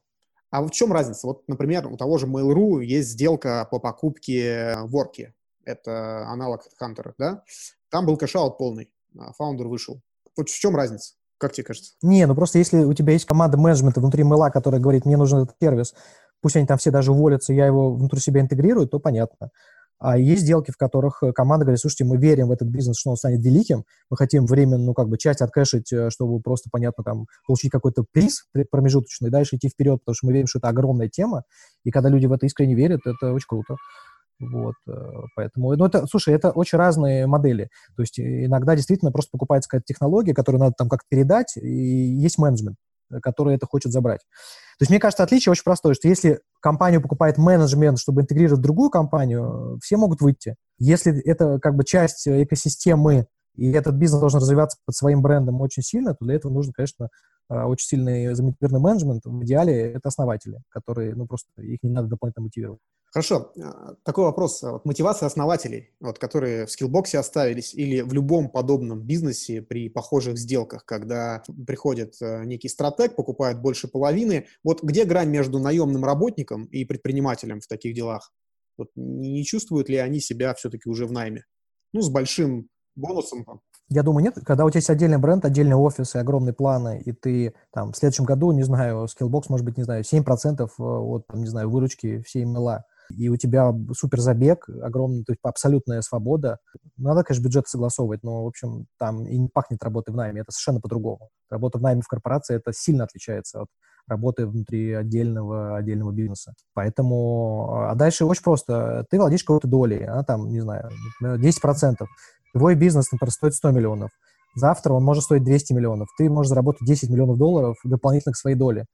А в чем разница? Вот, например, у того же Mail.ru есть сделка по покупке Worki. Это аналог Hunter, да? Там был cash-out полный, а founder вышел. Вот в чем разница? Как тебе кажется? Не, ну просто если у тебя есть команда менеджмента внутри мейла, которая говорит, мне нужен этот сервис, пусть они там все даже уволятся, я его внутри себя интегрирую, то понятно. А есть сделки, в которых э, команда говорит, слушайте, мы верим в этот бизнес, что он станет великим, мы хотим временно, ну, как бы часть откэшить, э, чтобы просто, понятно, там, получить какой-то приз промежуточный, дальше идти вперед, потому что мы верим, что это огромная тема, и когда люди в это искренне верят, это очень круто. Вот, э, поэтому, ну, это, слушай, это очень разные модели. То есть иногда действительно просто покупается какая-то технология, которую надо там как-то передать, и есть менеджмент. Э, который это хочет забрать. То есть, мне кажется, отличие очень простое, что если компанию покупает менеджмент, чтобы интегрировать другую компанию, все могут выйти. Если это как бы часть экосистемы, и этот бизнес должен развиваться под своим брендом очень сильно, то для этого нужно, конечно, э, очень сильный замедленный менеджмент. В идеале это основатели, которые, ну, просто их не надо дополнительно мотивировать. Хорошо. А, такой вопрос. Вот мотивация основателей, вот, которые в скиллбоксе оставились, или в любом подобном бизнесе при похожих сделках, когда приходит э, некий стратег, покупает больше половины. Вот где грань между наемным работником и предпринимателем в таких делах? Вот не чувствуют ли они себя все-таки уже в найме? Ну, с большим бонусом. Я думаю, нет. Когда у тебя есть отдельный бренд, отдельный офис и огромные планы, и ты там в следующем году, не знаю, Skillbox, может быть, не знаю, 7% э, от, там, не знаю, выручки всей МЛА, и у тебя супер забег, огромный, то есть абсолютная свобода. Надо, конечно, бюджет согласовывать, но, в общем, там и не пахнет работой в найме, это совершенно по-другому. Работа в найме в корпорации, это сильно отличается от работы внутри отдельного, отдельного бизнеса. Поэтому, а дальше очень просто. Ты владеешь какой-то долей, она там, не знаю, 10%. Твой бизнес, например, стоит 100 миллионов. Завтра он может стоить 200 миллионов. Ты можешь заработать 10 миллионов долларов дополнительно к своей доле.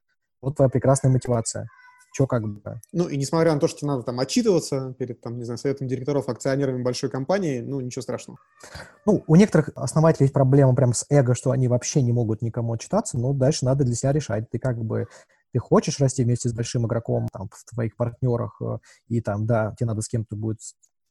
Вот твоя прекрасная мотивация что как бы. Ну, и несмотря на то, что надо там отчитываться перед, там, не знаю, советом директоров, акционерами большой компании, ну, ничего страшного. Ну, у некоторых основателей есть проблема прям с эго, что они вообще не могут никому отчитаться, но дальше надо для себя решать. Ты как бы ты хочешь расти вместе с большим игроком там, в твоих партнерах, э, и там, да, тебе надо с кем-то будет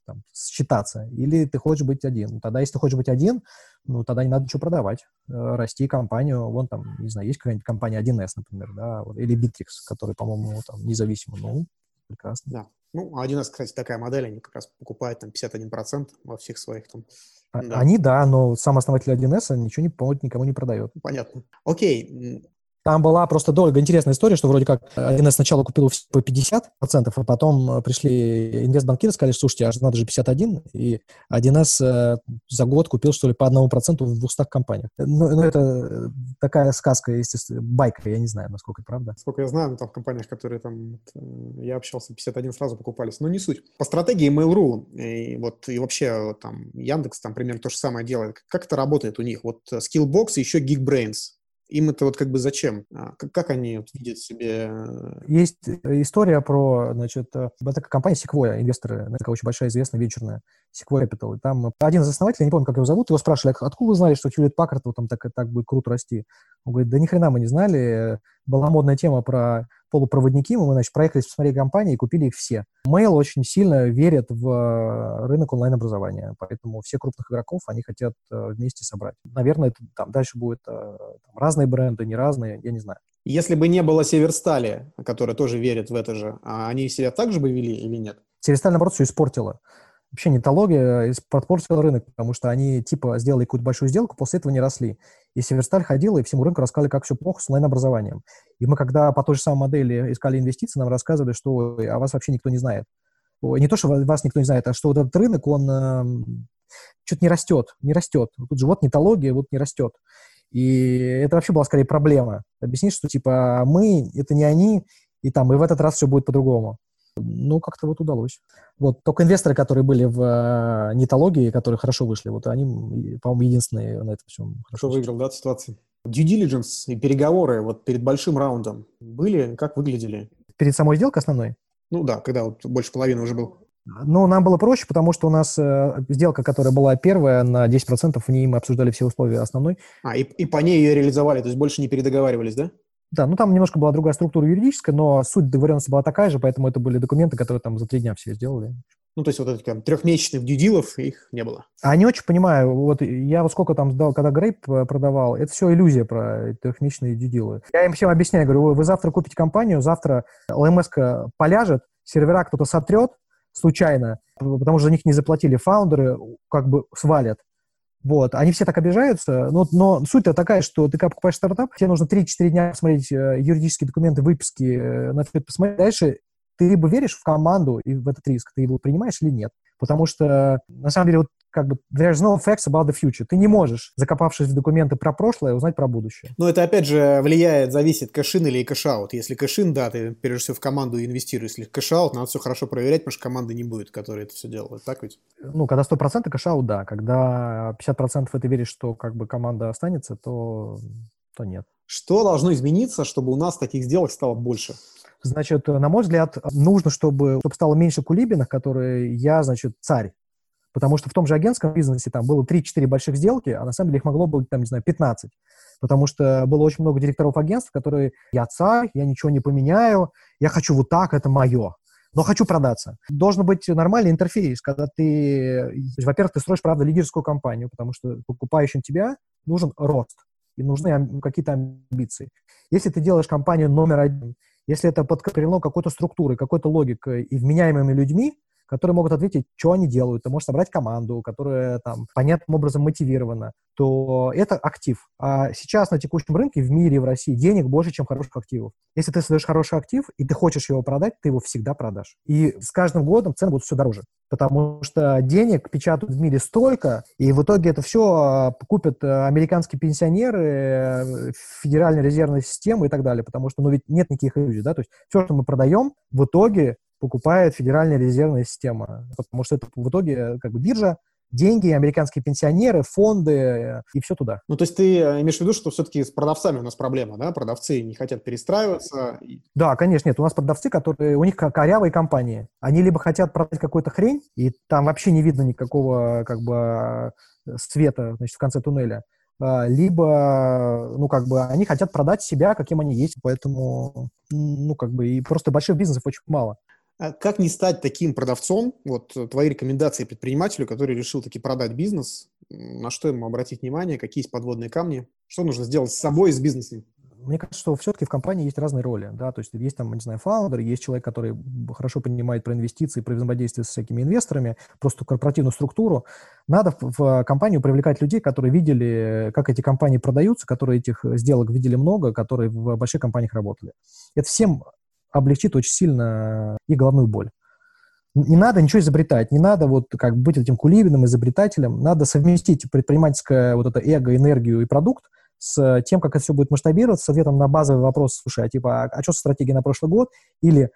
там, считаться, или ты хочешь быть один. Ну, тогда, если ты хочешь быть один, ну, тогда не надо ничего продавать. Э, расти компанию, вон там, не знаю, есть какая-нибудь компания 1С, например, да, вот, или Bittrex, который, по-моему, там, независимо, ну, прекрасно. Да. Ну, 1С, кстати, такая модель, они как раз покупают там 51% во всех своих там а, да. Они, да, но сам основатель 1С ничего не помогут, никому не продает. Понятно. Окей. Там была просто долго интересная история, что вроде как 1С сначала купил по 50%, а потом э, пришли инвестбанкиры, сказали, слушайте, аж надо же 51, и 1С э, за год купил, что ли, по 1% в 200 компаниях. Ну, ну, это такая сказка, естественно, байка, я не знаю, насколько это правда. Сколько я знаю, там в компаниях, которые там, э, я общался, 51 сразу покупались, но не суть. По стратегии Mail.ru и вот и вообще там Яндекс там примерно то же самое делает. Как это работает у них? Вот Skillbox и еще Geekbrains им это вот как бы зачем? Как, как они вот видят себе? Э, Есть история про, значит, э, это компания Sequoia, инвесторы, такая очень большая, известная, венчурная, Sequoia Capital. Там один из основателей, я не помню, как его зовут, его спрашивали, откуда вы знали, что Хьюлит Паккарт вот там так, так будет круто расти? Он говорит, да ни хрена мы не знали. Была модная тема про полупроводники, мы, значит, проехались посмотреть компании и купили их все. Mail очень сильно верит в э, рынок онлайн-образования, поэтому все крупных игроков они хотят э, вместе собрать. Наверное, это, там дальше будет э, там, разные бренды, не разные, я не знаю. Если бы не было Северстали, которая тоже верит в это же, а они себя так же бы вели или нет? Северсталь, наоборот, все испортила вообще нетология подпортила рынок, потому что они типа сделали какую-то большую сделку, после этого не росли. И Северсталь ходила и всему рынку рассказали, как все плохо с онлайн-образованием. И мы, когда по той же самой модели искали инвестиции, нам рассказывали, что о вас вообще никто не знает. Не то, что вас никто не знает, а что вот этот рынок, он э, что-то не растет, не растет. Тут же вот нетология, вот не растет. И это вообще была скорее проблема. Объяснить, что типа мы, это не они, и там, и в этот раз все будет по-другому ну, как-то вот удалось. Вот, только инвесторы, которые были в э, нетологии, которые хорошо вышли, вот они, по-моему, единственные на этом всем хорошо Кто выиграл, да, ситуацию? Due diligence и переговоры вот перед большим раундом были, как выглядели? Перед самой сделкой основной? Ну да, когда вот больше половины уже был. Ну, нам было проще, потому что у нас э, сделка, которая была первая на 10%, в ней мы обсуждали все условия основной. А, и, и по ней ее реализовали, то есть больше не передоговаривались, да? Да, ну там немножко была другая структура юридическая, но суть договоренности была такая же, поэтому это были документы, которые там за три дня все сделали. Ну, то есть вот этих там, трехмесячных дьюдилов, их не было. А не очень понимаю, вот я вот сколько там сдал, когда Грейп э, продавал, это все иллюзия про трехмесячные дьюдилы. Я им всем объясняю, говорю, вы, вы завтра купите компанию, завтра ЛМС поляжет, сервера кто-то сотрет случайно, потому что за них не заплатили фаундеры, как бы свалят. Вот, они все так обижаются, но, но суть-то такая, что ты когда покупаешь стартап, тебе нужно 3-4 дня посмотреть э, юридические документы, выписки, э, на все посмотреть. Дальше ты либо веришь в команду и в этот риск, ты его принимаешь или нет. Потому что, на самом деле, вот как бы there's no facts about the future. Ты не можешь, закопавшись в документы про прошлое, узнать про будущее. Но это, опять же, влияет, зависит, cash-in или cash-out. Если cash-in, да, ты прежде всего в команду инвестируешь. Если cash-out, надо все хорошо проверять, потому что команды не будет, которые это все делают. Так ведь? Ну, когда 100% кэшаут, да. Когда 50% это веришь, что как бы команда останется, то, то нет. Что должно измениться, чтобы у нас таких сделок стало больше? Значит, на мой взгляд, нужно, чтобы, чтобы стало меньше кулибинах, которые я, значит, царь. Потому что в том же агентском бизнесе там было 3-4 больших сделки, а на самом деле их могло быть, там, не знаю, 15. Потому что было очень много директоров агентств, которые «я царь, я ничего не поменяю, я хочу вот так, это мое» но хочу продаться. Должен быть нормальный интерфейс, когда ты, во-первых, ты строишь, правда, лидерскую компанию, потому что покупающим тебя нужен рост и нужны какие-то амбиции. Если ты делаешь компанию номер один, если это подкреплено какой-то структурой, какой-то логикой и вменяемыми людьми, которые могут ответить, что они делают. Ты можешь собрать команду, которая там понятным образом мотивирована, то это актив. А сейчас на текущем рынке в мире, в России денег больше, чем хороших активов. Если ты создаешь хороший актив, и ты хочешь его продать, ты его всегда продашь. И с каждым годом цены будут все дороже. Потому что денег печатают в мире столько, и в итоге это все а, купят э, американские пенсионеры, э, Федеральная резервная система и так далее. Потому что, ну, ведь нет никаких иллюзий, да, то есть все, что мы продаем, в итоге покупает Федеральная резервная система, потому что это в итоге э, как бы биржа, деньги, американские пенсионеры, фонды э, и все туда. Ну, то есть ты э, имеешь в виду, что все-таки с продавцами у нас проблема, да? Продавцы не хотят перестраиваться? Да, конечно, нет. У нас продавцы, которые... У них корявые компании. Они либо хотят продать какую-то хрень, и там вообще не видно никакого как бы света значит, в конце туннеля, либо, ну, как бы, они хотят продать себя, каким они есть, поэтому, ну, как бы, и просто больших бизнесов очень мало. А как не стать таким продавцом? Вот э, твои рекомендации предпринимателю, который решил таки продать бизнес, на что ему обратить внимание, какие есть подводные камни, что нужно сделать с собой и с бизнесом? мне кажется, что все-таки в компании есть разные роли, да, то есть есть там, не знаю, фаундер, есть человек, который хорошо понимает про инвестиции, про взаимодействие с всякими инвесторами, просто корпоративную структуру. Надо в, в компанию привлекать людей, которые видели, как эти компании продаются, которые этих сделок видели много, которые в больших компаниях работали. Это всем облегчит очень сильно и головную боль. Не надо ничего изобретать, не надо вот как быть этим кулибиным, изобретателем, надо совместить предпринимательское вот это эго, энергию и продукт с тем, как это все будет масштабироваться, с ответом на базовый вопрос, слушай, а типа, а, а что стратегия на прошлый год? Или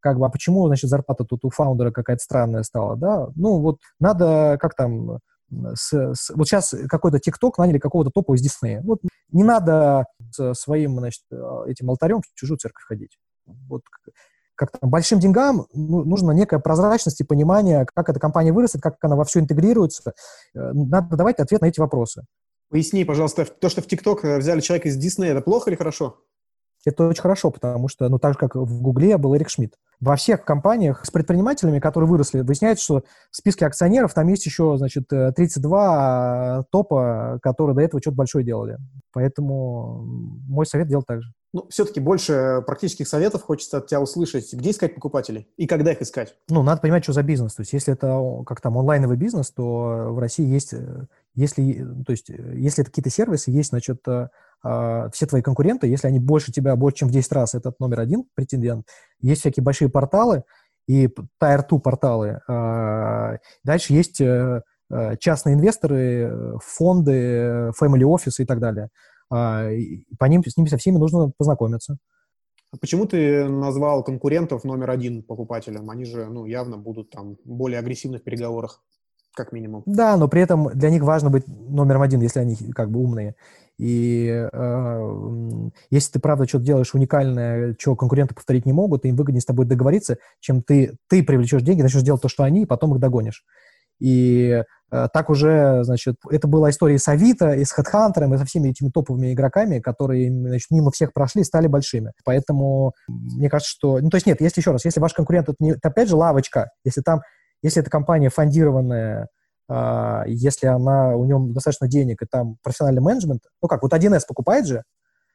как бы, а почему, значит, зарплата тут у фаундера какая-то странная стала, да? Ну, вот надо, как там, с, с, вот сейчас какой-то ТикТок наняли какого-то топа из Диснея. Вот не надо с своим, значит, этим алтарем в чужую церковь ходить. Вот как там, большим деньгам ну, нужна некая прозрачность и понимание, как эта компания вырастет, как она во все интегрируется. Э, надо давать ответ на эти вопросы. Поясни, пожалуйста, то, что в ТикТок э, взяли человека из Диснея, это плохо или хорошо? Это очень хорошо, потому что, ну, так же, как в Гугле был Эрик Шмидт. Во всех компаниях с предпринимателями, которые выросли, выясняется, что в списке акционеров там есть еще, значит, 32 э, топа, которые до этого что-то большое делали. Поэтому мой совет делать так же. Ну, все-таки больше практических советов хочется от тебя услышать. Где искать покупателей и когда их искать? Ну, надо понимать, что за бизнес. То есть, если это как там онлайновый бизнес, то в России есть, э, если, то есть, э, если это какие-то сервисы, есть, значит, э, а, все твои конкуренты, если они больше тебя, больше, чем в 10 раз, этот номер один претендент. Есть всякие большие порталы и Tier 2 порталы. А, дальше есть частные инвесторы, фонды, family office и так далее. А, по ним, с ними со всеми нужно познакомиться. А почему ты назвал конкурентов номер один покупателем? Они же, ну, явно будут там более агрессивны в переговорах, как минимум. Да, но при этом для них важно быть номером один, если они как бы умные. И э, если ты, правда, что-то делаешь уникальное, что конкуренты повторить не могут, им выгоднее с тобой договориться, чем ты, ты привлечешь деньги, начнешь делать то, что они, и потом их догонишь. И так уже, значит, это была история с Авито, и с HeadHunter, и со всеми этими топовыми игроками, которые, значит, мимо всех прошли и стали большими. Поэтому мне кажется, что... Ну, то есть нет, если еще раз, если ваш конкурент, это, не, это опять же лавочка, если там, если эта компания фондированная, э, если она, у нее достаточно денег, и там профессиональный менеджмент, ну как, вот 1С покупает же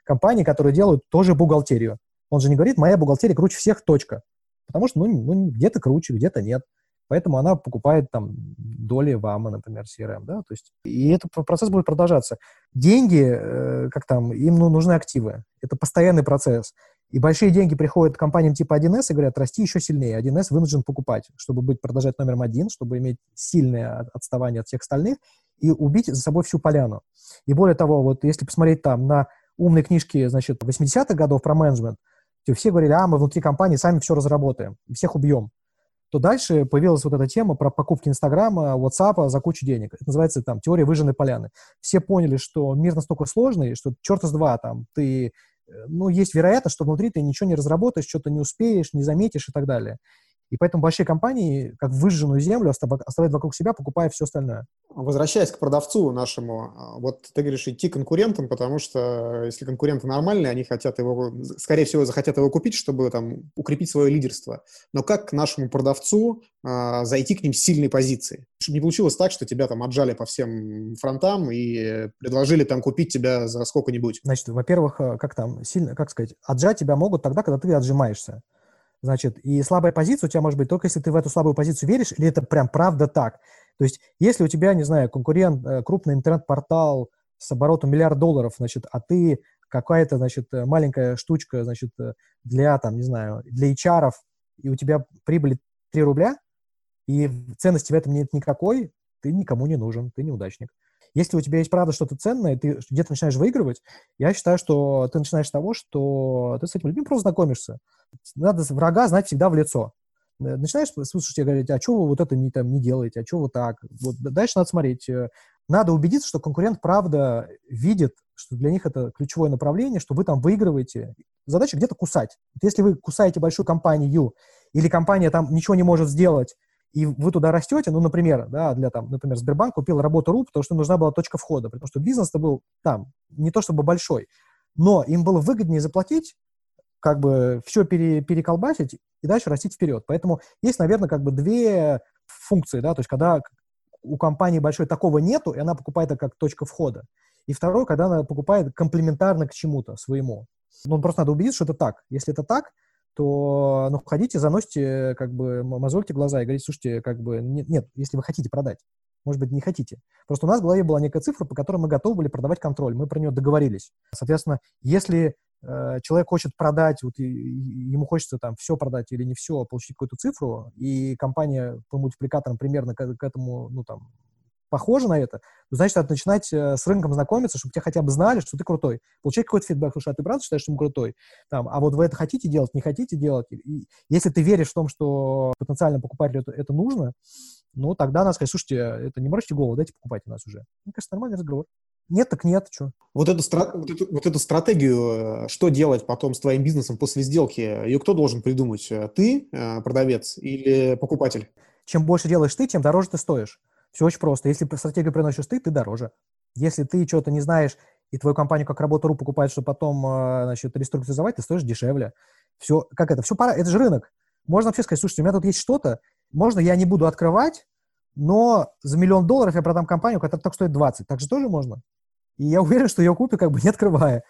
компании, которые делают тоже бухгалтерию. Он же не говорит, моя бухгалтерия круче всех, точка. Потому что, ну, ну где-то круче, где-то нет. Поэтому она покупает там доли в АМА, например, CRM, да, то есть и этот процесс будет продолжаться. Деньги, э, как там, им ну, нужны активы. Это постоянный процесс. И большие деньги приходят к компаниям типа 1С и говорят, расти еще сильнее. 1С вынужден покупать, чтобы быть, продолжать номером один, чтобы иметь сильное отставание от всех остальных и убить за собой всю поляну. И более того, вот если посмотреть там на умные книжки, значит, 80-х годов про менеджмент, то все говорили, а, мы внутри компании сами все разработаем, всех убьем то дальше появилась вот эта тема про покупки Инстаграма, WhatsApp за кучу денег. Это называется там теория выжженной поляны. Все поняли, что мир настолько сложный, что черт с два там ты, э, ну, есть вероятность, что внутри ты ничего не разработаешь, что-то не успеешь, не заметишь и так далее. И поэтому большие компании, как выжженную землю, оставляют вокруг себя, покупая все остальное. Возвращаясь к продавцу нашему, а, вот ты говоришь идти конкурентам, потому что если конкуренты нормальные, они хотят его, скорее всего, захотят его купить, чтобы там укрепить свое лидерство. Но как к нашему продавцу а, зайти к ним с сильной позиции? Чтобы не получилось так, что тебя там отжали по всем фронтам и предложили там купить тебя за сколько-нибудь. Значит, во-первых, э, как там, сильно, как сказать, отжать тебя могут тогда, когда ты отжимаешься. Значит, и слабая позиция у тебя может быть только если ты в эту слабую позицию веришь, или это прям правда так. То есть, если у тебя, не знаю, конкурент, э, крупный интернет-портал с оборотом миллиард долларов, значит, а ты какая-то, значит, э, маленькая штучка, значит, э, для, там, не знаю, для HR, и у тебя прибыль 3 рубля, и ценности в этом нет никакой, ты никому не нужен, ты неудачник. Если у тебя есть правда что-то ценное, ты где-то начинаешь выигрывать, я считаю, что ты начинаешь с того, что ты с этим людьми просто знакомишься. Надо врага знать всегда в лицо. Начинаешь слушать и говорить, а что вы вот это не, там, не делаете, а что вот так. Вот дальше надо смотреть. Э, надо убедиться, что конкурент правда видит, что для них это ключевое направление, что вы там выигрываете. Задача где-то кусать. Вот если вы кусаете большую компанию, или компания там ничего не может сделать, и вы туда растете, ну, например, да, для там, например, Сбербанк купил работу.ру, потому что нужна была точка входа, потому что бизнес-то был там, не то чтобы большой, но им было выгоднее заплатить, как бы все пере, переколбасить и дальше растить вперед. Поэтому есть, наверное, как бы две функции, да, то есть когда у компании большой такого нету, и она покупает это как точка входа. И второе, когда она покупает комплементарно к чему-то своему. Ну, просто надо убедиться, что это так. Если это так, то, ну, ходите, заносите, как бы, мозольте глаза и говорите, слушайте, как бы, нет, нет, если вы хотите продать, может быть, не хотите. Просто у нас в голове была некая цифра, по которой мы готовы были продавать контроль, мы про нее договорились. Соответственно, если э, человек хочет продать, вот и, ему хочется там все продать или не все, получить какую-то цифру, и компания по мультипликаторам примерно к, к этому, ну, там, похоже на это, то значит, надо начинать э, с рынком знакомиться, чтобы тебя хотя бы знали, что ты крутой. Получать какой-то фидбэк, слушай, а ты правда считаешь, что он крутой? Там, а вот вы это хотите делать, не хотите делать? И если ты веришь в том, что потенциально покупателю это, это нужно, ну, тогда надо сказать, слушайте, это не морочьте голову, дайте покупать у нас уже. Мне кажется, нормальный разговор. Нет, так нет, что. Вот эту, вот, эту, вот эту стратегию, э, что делать потом с твоим бизнесом после сделки, ее кто должен придумать? Ты, э, продавец или покупатель? Чем больше делаешь ты, тем дороже ты стоишь. Все очень просто. Если стратегию приносишь ты, ты дороже. Если ты что-то не знаешь, и твою компанию как работу.ру покупает, чтобы потом, э, значит, реструктуризовать, ты стоишь дешевле. Все, как это? Все пора, это же рынок. Можно вообще сказать, слушайте, у меня тут есть что-то, можно я не буду открывать, но за миллион долларов я продам компанию, которая так стоит 20. Так же тоже можно. И я уверен, что ее купят, как бы не открывая.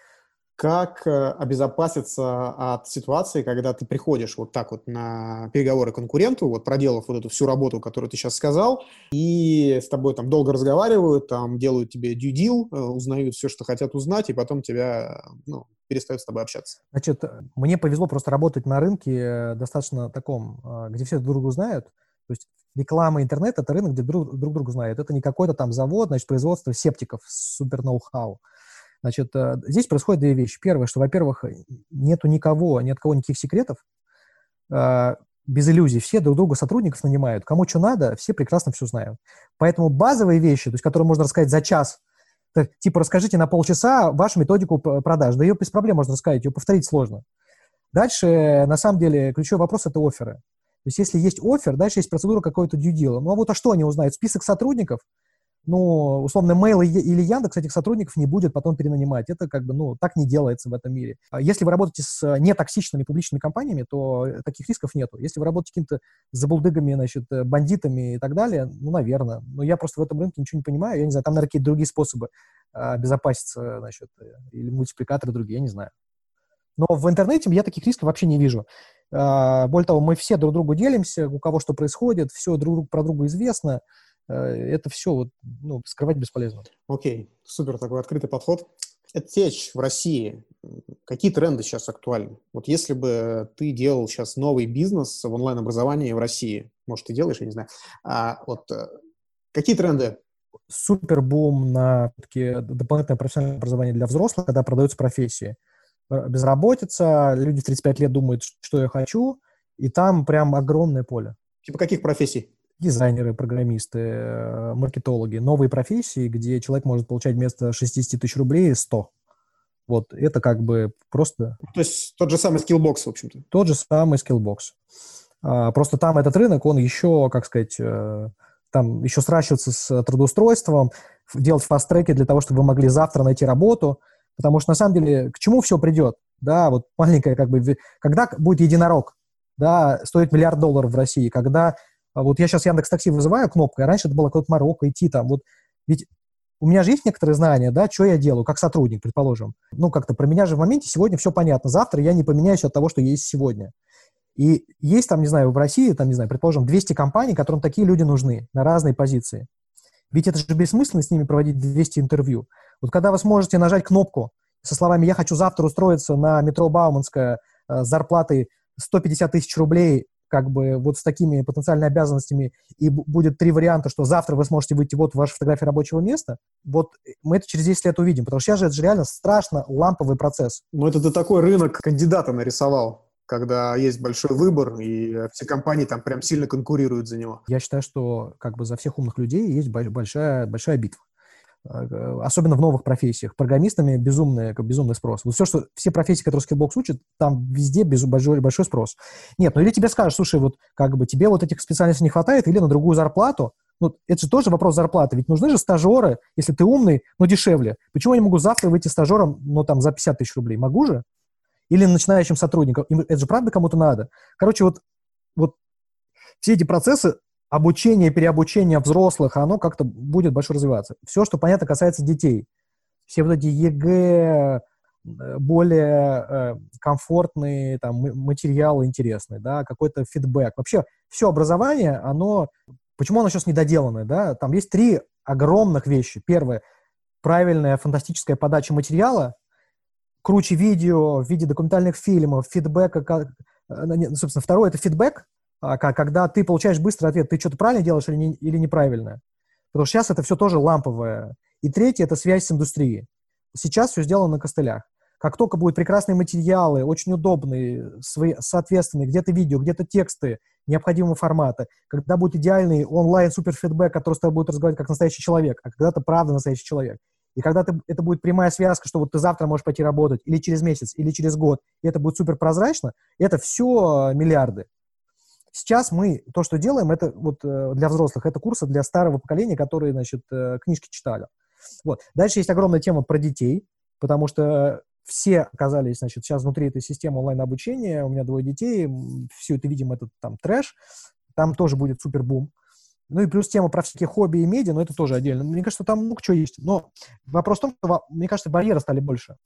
Как э, обезопаситься от ситуации, когда ты приходишь вот так вот на переговоры конкуренту, вот проделав вот эту всю работу, которую ты сейчас сказал, и с тобой там долго разговаривают, там делают тебе deal, э, узнают все, что хотят узнать, и потом тебя, ну, перестают с тобой общаться? Значит, мне повезло просто работать на рынке э, достаточно таком, где все друг друга знают. То есть реклама интернет — это рынок, где друг, друг друга знают. Это не какой-то там завод, значит, производство септиков, супер ноу-хау. Значит, э, здесь происходят две вещи. Первое, что, во-первых, нету никого, ни от кого никаких секретов, э, без иллюзий. Все друг друга сотрудников нанимают. Кому что надо, все прекрасно все знают. Поэтому базовые вещи, то есть, которые можно рассказать за час, типа расскажите на полчаса вашу методику продаж. Да ее без проблем можно рассказать, ее повторить сложно. Дальше, на самом деле, ключевой вопрос – это оферы. То есть, если есть офер, дальше есть процедура какой-то deal. Ну, а вот а что они узнают? Список сотрудников – ну, условно, Mail или Яндекс этих сотрудников не будет потом перенанимать. Это как бы, ну, так не делается в этом мире. А если вы работаете с нетоксичными публичными компаниями, то таких рисков нету. Если вы работаете какими-то забулдыгами, значит, бандитами и так далее, ну, наверное. Но я просто в этом рынке ничего не понимаю. Я не знаю, там, наверное, какие-то другие способы а, безопаситься, значит, или мультипликаторы другие, я не знаю. Но в интернете я таких рисков вообще не вижу. А, более того, мы все друг другу делимся, у кого что происходит, все друг про друга известно. Э, это все вот, ну, скрывать бесполезно. Окей, okay. супер такой открытый подход. Течь в России, какие тренды сейчас актуальны? Вот если бы ты делал сейчас новый бизнес в онлайн-образовании в России, может, ты делаешь, я не знаю, а вот э, какие тренды? Супер бум на такие дополнительное профессиональное образование для взрослых, когда продаются профессии. Э, безработица, люди в 35 лет думают, что я хочу, и там прям огромное поле. Типа каких профессий? Дизайнеры, программисты, э, маркетологи, новые профессии, где человек может получать вместо 60 тысяч рублей 100. Вот это как бы просто... То есть тот же самый Skillbox, в общем-то. Тот же самый Skillbox. А, просто там этот рынок, он еще, как сказать, э, там еще сращиваться с трудоустройством, делать фаст-треки для того, чтобы вы могли завтра найти работу, потому что на самом деле к чему все придет? Да, вот маленькая как бы... Когда будет единорог? Да, стоит миллиард долларов в России, когда вот я сейчас Яндекс Такси вызываю кнопкой, а раньше это было какой-то Марокко, идти там. Вот ведь у меня же есть некоторые знания, да, что я делаю, как сотрудник, предположим. Ну, как-то про меня же в моменте сегодня все понятно. Завтра я не поменяюсь от того, что есть сегодня. И есть там, не знаю, в России, там, не знаю, предположим, 200 компаний, которым такие люди нужны на разные позиции. Ведь это же бессмысленно с ними проводить 200 интервью. Вот когда вы сможете нажать кнопку со словами «Я хочу завтра устроиться на метро Бауманская э, с зарплатой 150 тысяч рублей как бы вот с такими потенциальными обязанностями, и будет три варианта, что завтра вы сможете выйти вот в вашей фотографии рабочего места, вот мы это через 10 лет увидим, потому что сейчас же это же реально страшно ламповый процесс. Ну, это ты такой рынок кандидата нарисовал когда есть большой выбор, и все компании там прям сильно конкурируют за него. Я считаю, что как бы за всех умных людей есть большая, большая битва. Э, особенно в новых профессиях. Программистами безумный, безумный спрос. Вот все, что, все профессии, которые Skillbox учат, там везде без, большой, большой спрос. Нет, ну или тебе скажут, слушай, вот как бы тебе вот этих специальностей не хватает, или на другую зарплату, ну, это же тоже вопрос зарплаты. Ведь нужны же стажеры, если ты умный, но дешевле. Почему я не могу завтра выйти стажером, ну, там, за 50 тысяч рублей? Могу же? Или начинающим сотрудникам? Это же правда кому-то надо. Короче, вот, вот все эти процессы обучение, переобучение взрослых, оно как-то будет больше развиваться. Все, что, понятно, касается детей. все вот эти ЕГЭ, более э, комфортные там, материалы интересные, да, какой-то фидбэк. Вообще все образование, оно... Почему оно сейчас недоделанное, да? Там есть три огромных вещи. Первое — правильная фантастическая подача материала, круче видео в виде документальных фильмов, фидбэка. Э, собственно, второе — это фидбэк, когда ты получаешь быстрый ответ, ты что-то правильно делаешь или, не, или неправильно. Потому что сейчас это все тоже ламповое. И третье — это связь с индустрией. Сейчас все сделано на костылях. Как только будут прекрасные материалы, очень удобные, свои, соответственные, где-то видео, где-то тексты необходимого формата, когда будет идеальный онлайн суперфидбэк, который с тобой будет разговаривать как настоящий человек, а когда-то правда настоящий человек. И когда ты, это будет прямая связка, что вот ты завтра можешь пойти работать, или через месяц, или через год, и это будет супер прозрачно, это все миллиарды. Сейчас мы то, что делаем, это вот э, для взрослых, это курсы для старого поколения, которые, значит, э, книжки читали. Вот. Дальше есть огромная тема про детей, потому что все оказались, значит, сейчас внутри этой системы онлайн-обучения, у меня двое детей, все это видим, этот там трэш, там тоже будет супер бум. Ну и плюс тема про всякие хобби и медиа, но это тоже отдельно. Мне кажется, там много чего есть. Но вопрос в том, что, мне кажется, барьеры стали больше.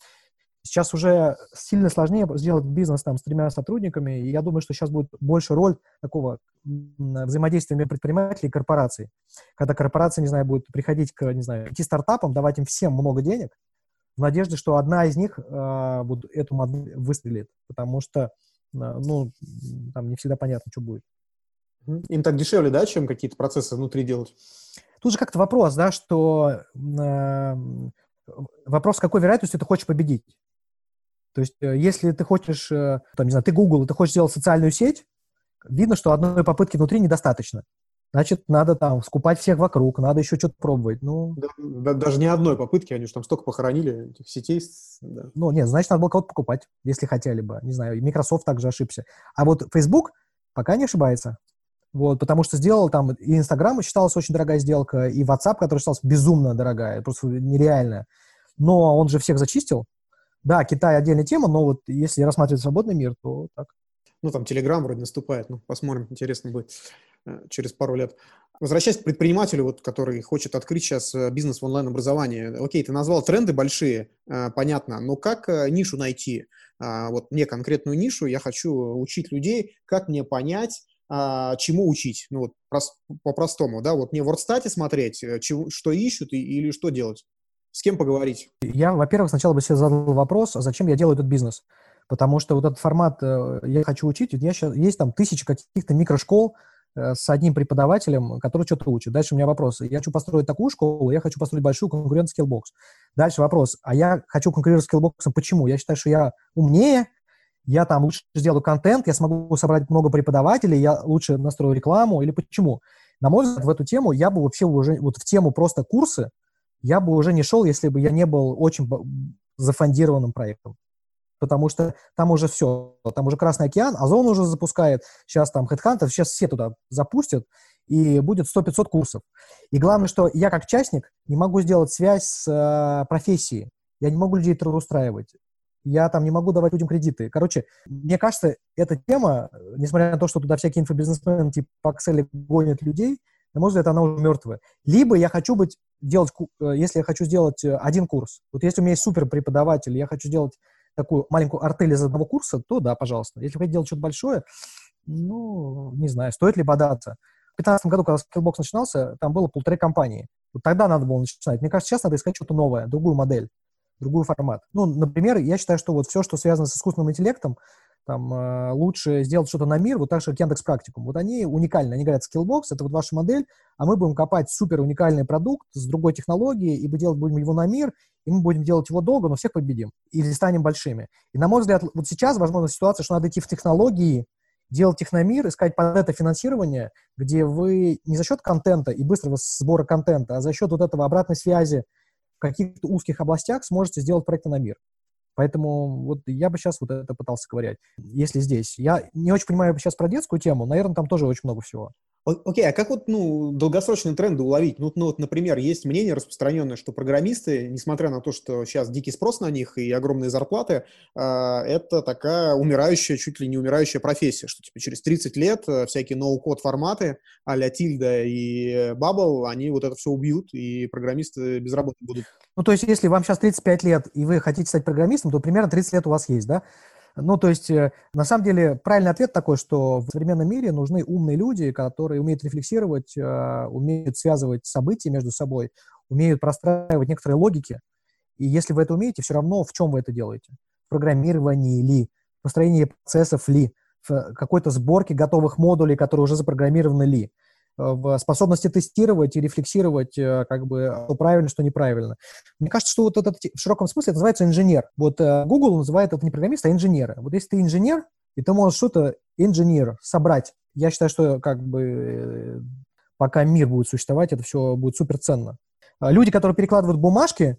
Сейчас уже сильно сложнее сделать бизнес там с тремя сотрудниками, и я думаю, что сейчас будет больше роль такого взаимодействия между предпринимателей и корпораций. Когда корпорация, не знаю, будет приходить к, не знаю, пяти стартапам, давать им всем много денег, в надежде, что одна из них э, вот эту модель выстрелит, потому что, э, ну, там не всегда понятно, что будет. Им так дешевле, да, чем какие-то процессы внутри делать? Тут же как-то вопрос, да, что э, вопрос, с какой вероятностью ты хочешь победить. То есть, э, если ты хочешь, э, там, не знаю, ты Google, и ты хочешь сделать социальную сеть, видно, что одной попытки внутри недостаточно значит, надо там скупать всех вокруг, надо еще что-то пробовать. Ну, да, да, даже не одной попытки, они же там столько похоронили этих сетей. Да. Ну, нет, значит, надо было кого-то покупать, если хотели бы. Не знаю, Microsoft также ошибся. А вот Facebook пока не ошибается. Вот, потому что сделал там, и Инстаграм считалась очень дорогая сделка, и WhatsApp, который считался безумно дорогая, просто нереальная. Но он же всех зачистил. Да, Китай отдельная тема, но вот если рассматривать свободный мир, то так. Ну, там Телеграм вроде наступает, ну, посмотрим, интересно будет. Э, через пару лет. Возвращаясь к предпринимателю, вот, который хочет открыть сейчас э, бизнес в онлайн-образовании. Окей, ты назвал тренды большие, э, понятно, но как нишу найти? А, вот мне конкретную нишу, я хочу учить людей, как мне понять, а, чему учить, ну вот по-простому, да, вот мне в WordStat смотреть, что ищут и, или что делать, с кем поговорить? Я, во-первых, сначала бы себе задал вопрос, а зачем я делаю этот бизнес? Потому что вот этот формат «я хочу учить», я сейчас, есть там тысячи каких-то микрошкол, Э, с одним преподавателем, который что-то учит. Дальше у меня вопрос. Я хочу построить такую школу, я хочу построить большую конкурент Skillbox. Дальше вопрос. А я хочу конкурировать с Skillbox. Почему? Я считаю, что я умнее, я там лучше сделаю контент, я смогу собрать много преподавателей, я лучше настрою рекламу или почему? На мой взгляд, в эту тему я бы вообще уже, вот в тему просто курсы, я бы уже не шел, если бы я не был очень зафондированным проектом потому что там уже все, там уже Красный океан, Озон уже запускает, сейчас там HeadHunter, сейчас все туда запустят, и будет 100-500 курсов. И главное, что я как частник не могу сделать связь с э, профессией, я не могу людей трудоустраивать, я там не могу давать людям кредиты. Короче, мне кажется, эта тема, несмотря на то, что туда всякие инфобизнесмены типа Excel гонят людей, на мой взгляд, она уже мертвая. Либо я хочу быть, делать, э, если я хочу сделать э, один курс, вот если у меня есть супер преподаватель, я хочу сделать такую маленькую артель из одного курса, то да, пожалуйста. Если вы хотите делать что-то большое, ну, не знаю, стоит ли бодаться. В 2015 году, когда Skillbox начинался, там было полторы компании. Вот тогда надо было начинать. Мне кажется, сейчас надо искать что-то новое, другую модель, другой формат. Ну, например, я считаю, что вот все, что связано с искусственным интеллектом, там, э, лучше сделать что-то на мир, вот так же, как Яндекс Практикум. Вот они уникальны, они говорят, Skillbox — это вот ваша модель, а мы будем копать супер уникальный продукт с другой технологией, и мы делать будем его на мир, и мы будем делать его долго, но всех победим, или станем большими. И, на мой взгляд, вот сейчас, возможно, ситуация, что надо идти в технологии, делать техномир, искать под это финансирование, где вы не за счет контента и быстрого сбора контента, а за счет вот этого обратной связи в каких-то узких областях сможете сделать проекты на мир. Поэтому вот я бы сейчас вот это пытался ковырять, если здесь. Я не очень понимаю сейчас про детскую тему, наверное, там тоже очень много всего. Окей, а как вот, ну, долгосрочные тренды уловить? Ну, ну, вот, например, есть мнение распространенное, что программисты, несмотря на то, что сейчас дикий спрос на них и огромные зарплаты, э, это такая умирающая, чуть ли не умирающая профессия, что типа через 30 лет э, всякие ноу-код форматы а-ля Тильда и Bubble, они вот это все убьют, и программисты без работы будут. Ну, то есть, если вам сейчас 35 лет, и вы хотите стать программистом, то примерно 30 лет у вас есть, да? Ну, то есть, э, на самом деле, правильный ответ такой, что в современном мире нужны умные люди, которые умеют рефлексировать, э, умеют связывать события между собой, умеют простраивать некоторые логики. И если вы это умеете, все равно в чем вы это делаете? В программировании ли, в построении процессов ли, в какой-то сборке готовых модулей, которые уже запрограммированы ли в способности тестировать и рефлексировать, э, как бы, что правильно, что неправильно. Мне кажется, что вот это в широком смысле это называется инженер. Вот э, Google называет это не программист, а инженеры. Вот если ты инженер, и ты можешь что-то инженер собрать, я считаю, что как бы э, пока мир будет существовать, это все будет суперценно. А люди, которые перекладывают бумажки,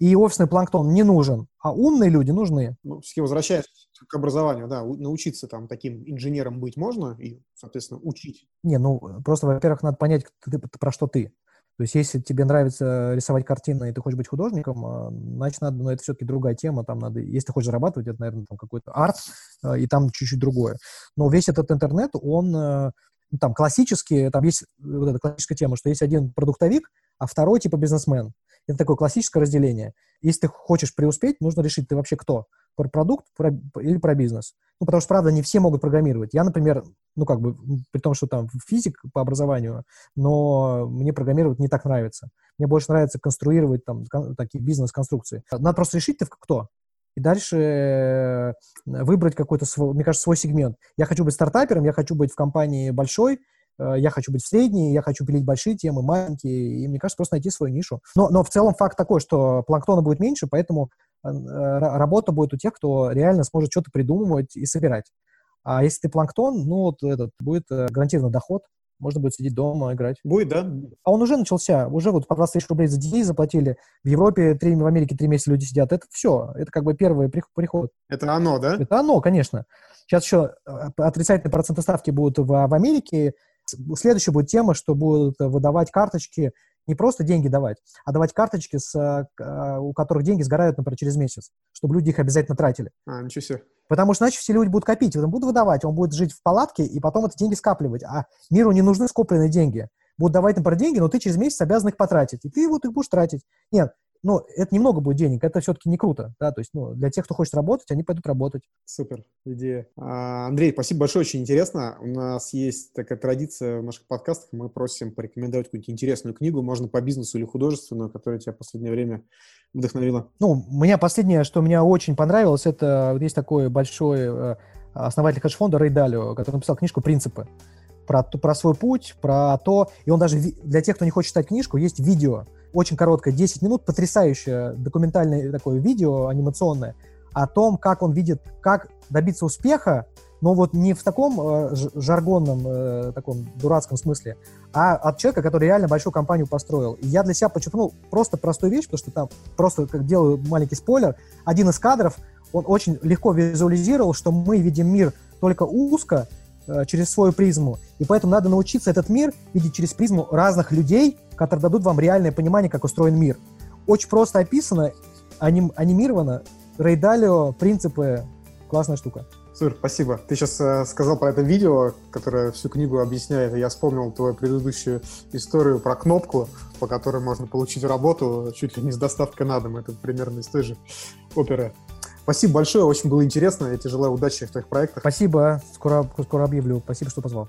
и офисный планктон не нужен, а умные люди нужны. Ну, все возвращаясь к образованию, да, научиться там таким инженером быть можно и, соответственно, учить. Не, ну, просто, во-первых, надо понять, ты, про что ты. То есть, если тебе нравится рисовать картины, и ты хочешь быть художником, а, значит, надо, но ну, это все-таки другая тема, там надо, если ты хочешь зарабатывать, это, наверное, там какой-то арт, а, и там чуть-чуть другое. Но весь этот интернет, он, э, ну, там, классический, там есть вот эта классическая тема, что есть один продуктовик, а второй, типа, бизнесмен. Это такое классическое разделение. Если ты хочешь преуспеть, нужно решить, ты вообще кто? Про продукт про, или про бизнес? Ну, потому что, правда, не все могут программировать. Я, например, ну, как бы, при том, что там физик по образованию, но мне программировать не так нравится. Мне больше нравится конструировать там такие бизнес-конструкции. Надо просто решить, ты кто. И дальше э, выбрать какой-то свой, мне кажется, свой сегмент. Я хочу быть стартапером, я хочу быть в компании большой, я хочу быть средний, я хочу пилить большие темы, маленькие, и мне кажется, просто найти свою нишу. Но, но в целом факт такой, что планктона будет меньше, поэтому э, работа будет у тех, кто реально сможет что-то придумывать и собирать. А если ты планктон, ну, вот этот будет э, гарантированный доход, можно будет сидеть дома, играть. Будет, да? А он уже начался. Уже вот по 20 тысяч рублей за DA заплатили. В Европе, 3, в Америке три месяца люди сидят. Это все. Это как бы первый приход. Это оно, да? Это оно, конечно. Сейчас еще отрицательные проценты ставки будут в, в Америке, Следующая будет тема, что будут выдавать карточки, не просто деньги давать, а давать карточки, с, э, у которых деньги сгорают, например, через месяц, чтобы люди их обязательно тратили. А, ничего себе. Потому что иначе все люди будут копить, он будут выдавать, он будет жить в палатке и потом эти деньги скапливать. А миру не нужны скопленные деньги. Будут давать, например, деньги, но ты через месяц обязан их потратить. И ты вот их будешь тратить. Нет, ну, это немного будет денег, это все-таки не круто, да, то есть, ну, для тех, кто хочет работать, они пойдут работать. Супер, идея. А, Андрей, спасибо большое, очень интересно. У нас есть такая традиция в наших подкастах, мы просим порекомендовать какую-нибудь интересную книгу, можно по бизнесу или художественную, которая тебя в последнее время вдохновила. Ну, меня последнее, что мне очень понравилось, это есть такой большой э, основатель хедж-фонда Рэй Далио, который написал книжку «Принципы» про, про свой путь, про то, и он даже для тех, кто не хочет читать книжку, есть видео, очень короткое, 10 минут, потрясающее документальное такое видео анимационное о том, как он видит, как добиться успеха, но вот не в таком э, жаргонном, э, таком дурацком смысле, а от человека, который реально большую компанию построил. И я для себя подчеркнул просто простую вещь, потому что там просто, как делаю маленький спойлер, один из кадров, он очень легко визуализировал, что мы видим мир только узко, через свою призму, и поэтому надо научиться этот мир видеть через призму разных людей, которые дадут вам реальное понимание, как устроен мир. Очень просто описано, аним, анимировано. Рейдалио, принципы, классная штука. Супер, спасибо. Ты сейчас э, сказал про это видео, которое всю книгу объясняет, я вспомнил твою предыдущую историю про кнопку, по которой можно получить работу чуть ли не с доставкой на дом. Это примерно из той же оперы. Спасибо большое, очень было интересно. Я тебе желаю удачи в твоих проектах. Спасибо, скоро, скоро объявлю. Спасибо, что позвал.